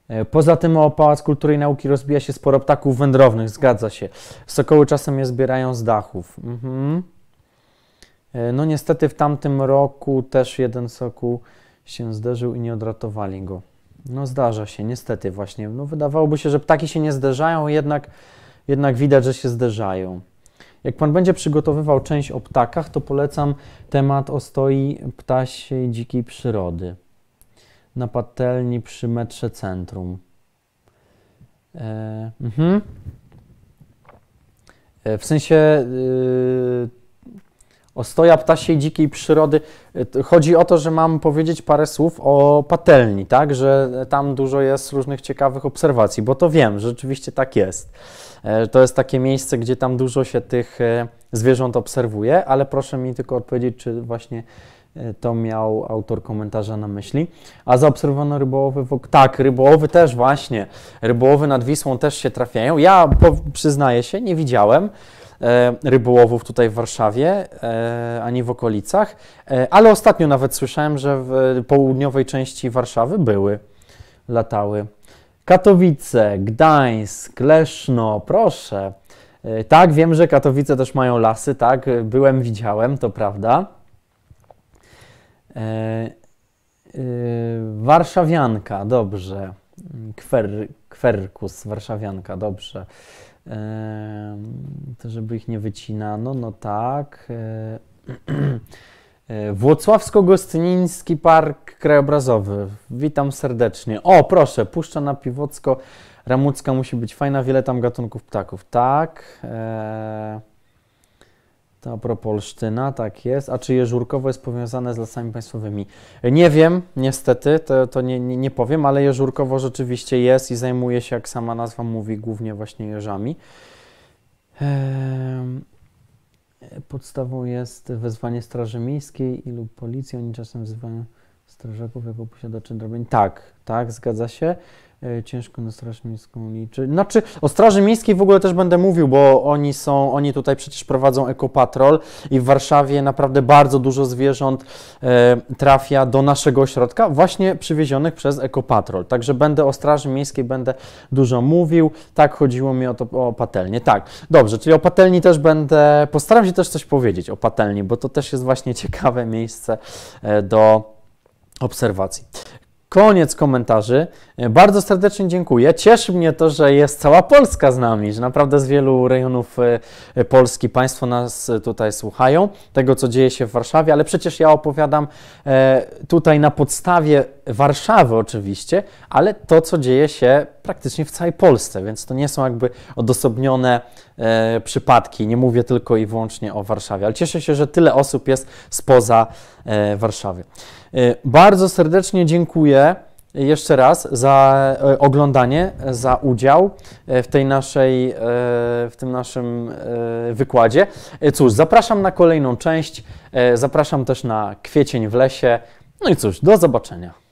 [SPEAKER 1] E, Poza tym o Pałac Kultury i Nauki rozbija się sporo ptaków wędrownych, zgadza się. Sokoły czasem je zbierają z dachów. Mhm. E, No niestety w tamtym roku też jeden sokół się zderzył i nie odratowali go. No zdarza się, niestety właśnie. No wydawałoby się, że ptaki się nie zderzają, jednak, jednak widać, że się zderzają. Jak Pan będzie przygotowywał część o ptakach, to polecam temat o stoi ptasiej dzikiej przyrody na patelni przy metrze centrum. E, mhm. E, w sensie y, ostoja ptasiej dzikiej przyrody. to Chodzi o to, że mam powiedzieć parę słów o patelni, tak? Że tam dużo jest różnych ciekawych obserwacji, bo to wiem, że rzeczywiście tak jest. E, To jest takie miejsce, gdzie tam dużo się tych e, zwierząt obserwuje, ale proszę mi tylko odpowiedzieć, czy właśnie e, to miał autor komentarza na myśli. A zaobserwowano rybołowy wokół. Tak, rybołowy też właśnie. Rybołowy nad Wisłą też się trafiają. Ja przyznaję się, nie widziałem e, rybołowów tutaj w Warszawie ani w okolicach, ale ostatnio nawet słyszałem, że w południowej części Warszawy były, latały. Katowice, Gdańsk, Leszno, proszę. E, Tak, wiem, że Katowice też mają lasy, tak, e, byłem, widziałem, to prawda. E, e, Warszawianka, dobrze. Kwer, kwerkus, Warszawianka, dobrze. E, to żeby ich nie wycinano, no tak. E, [clears throat] Włocławsko-Gostyniński Park Krajobrazowy. Witam serdecznie. O, proszę, Puszcza na Piwocko. Ramucka musi być fajna, wiele tam gatunków ptaków. Tak. E, to a propos Olsztyna, tak jest. A czy Jeżurkowo jest powiązane z lasami państwowymi? Nie wiem, niestety, to, to nie, nie, nie powiem, ale Jeżurkowo rzeczywiście jest i zajmuje się, jak sama nazwa mówi, głównie właśnie jeżami. Em, Podstawą jest wezwanie Straży Miejskiej i lub Policji. Oni czasem wzywają strażaków jako posiadaczy drabin. Tak, tak, zgadza się. E, Ciężko na Straż Miejską liczy. Znaczy, o Straży Miejskiej w ogóle też będę mówił, bo oni są, oni tutaj przecież prowadzą ekopatrol i w Warszawie naprawdę bardzo dużo zwierząt e, trafia do naszego ośrodka, właśnie przywiezionych przez ekopatrol. Także będę o Straży Miejskiej będę dużo mówił. Tak, chodziło mi o to o patelnię. Tak, dobrze, czyli o patelni też będę, postaram się też coś powiedzieć o patelni, bo to też jest właśnie [laughs] ciekawe miejsce e, do obserwacji. Koniec komentarzy. E, Bardzo serdecznie dziękuję. Cieszy mnie to, że jest cała Polska z nami, że naprawdę z wielu rejonów e, e, Polski Państwo nas tutaj słuchają, tego co dzieje się w Warszawie, ale przecież ja opowiadam tutaj na podstawie Warszawy oczywiście, ale to co dzieje się praktycznie w całej Polsce, więc to nie są jakby odosobnione przypadki. Nie mówię tylko i wyłącznie o Warszawie, ale cieszę się, że tyle osób jest spoza Warszawy. E, Bardzo serdecznie dziękuję jeszcze raz za e, oglądanie, za udział e, w tej naszej, e, w tym naszym e, wykładzie. E, Cóż, zapraszam na kolejną część, e, zapraszam też na kwiecień w lesie. No i cóż, do zobaczenia.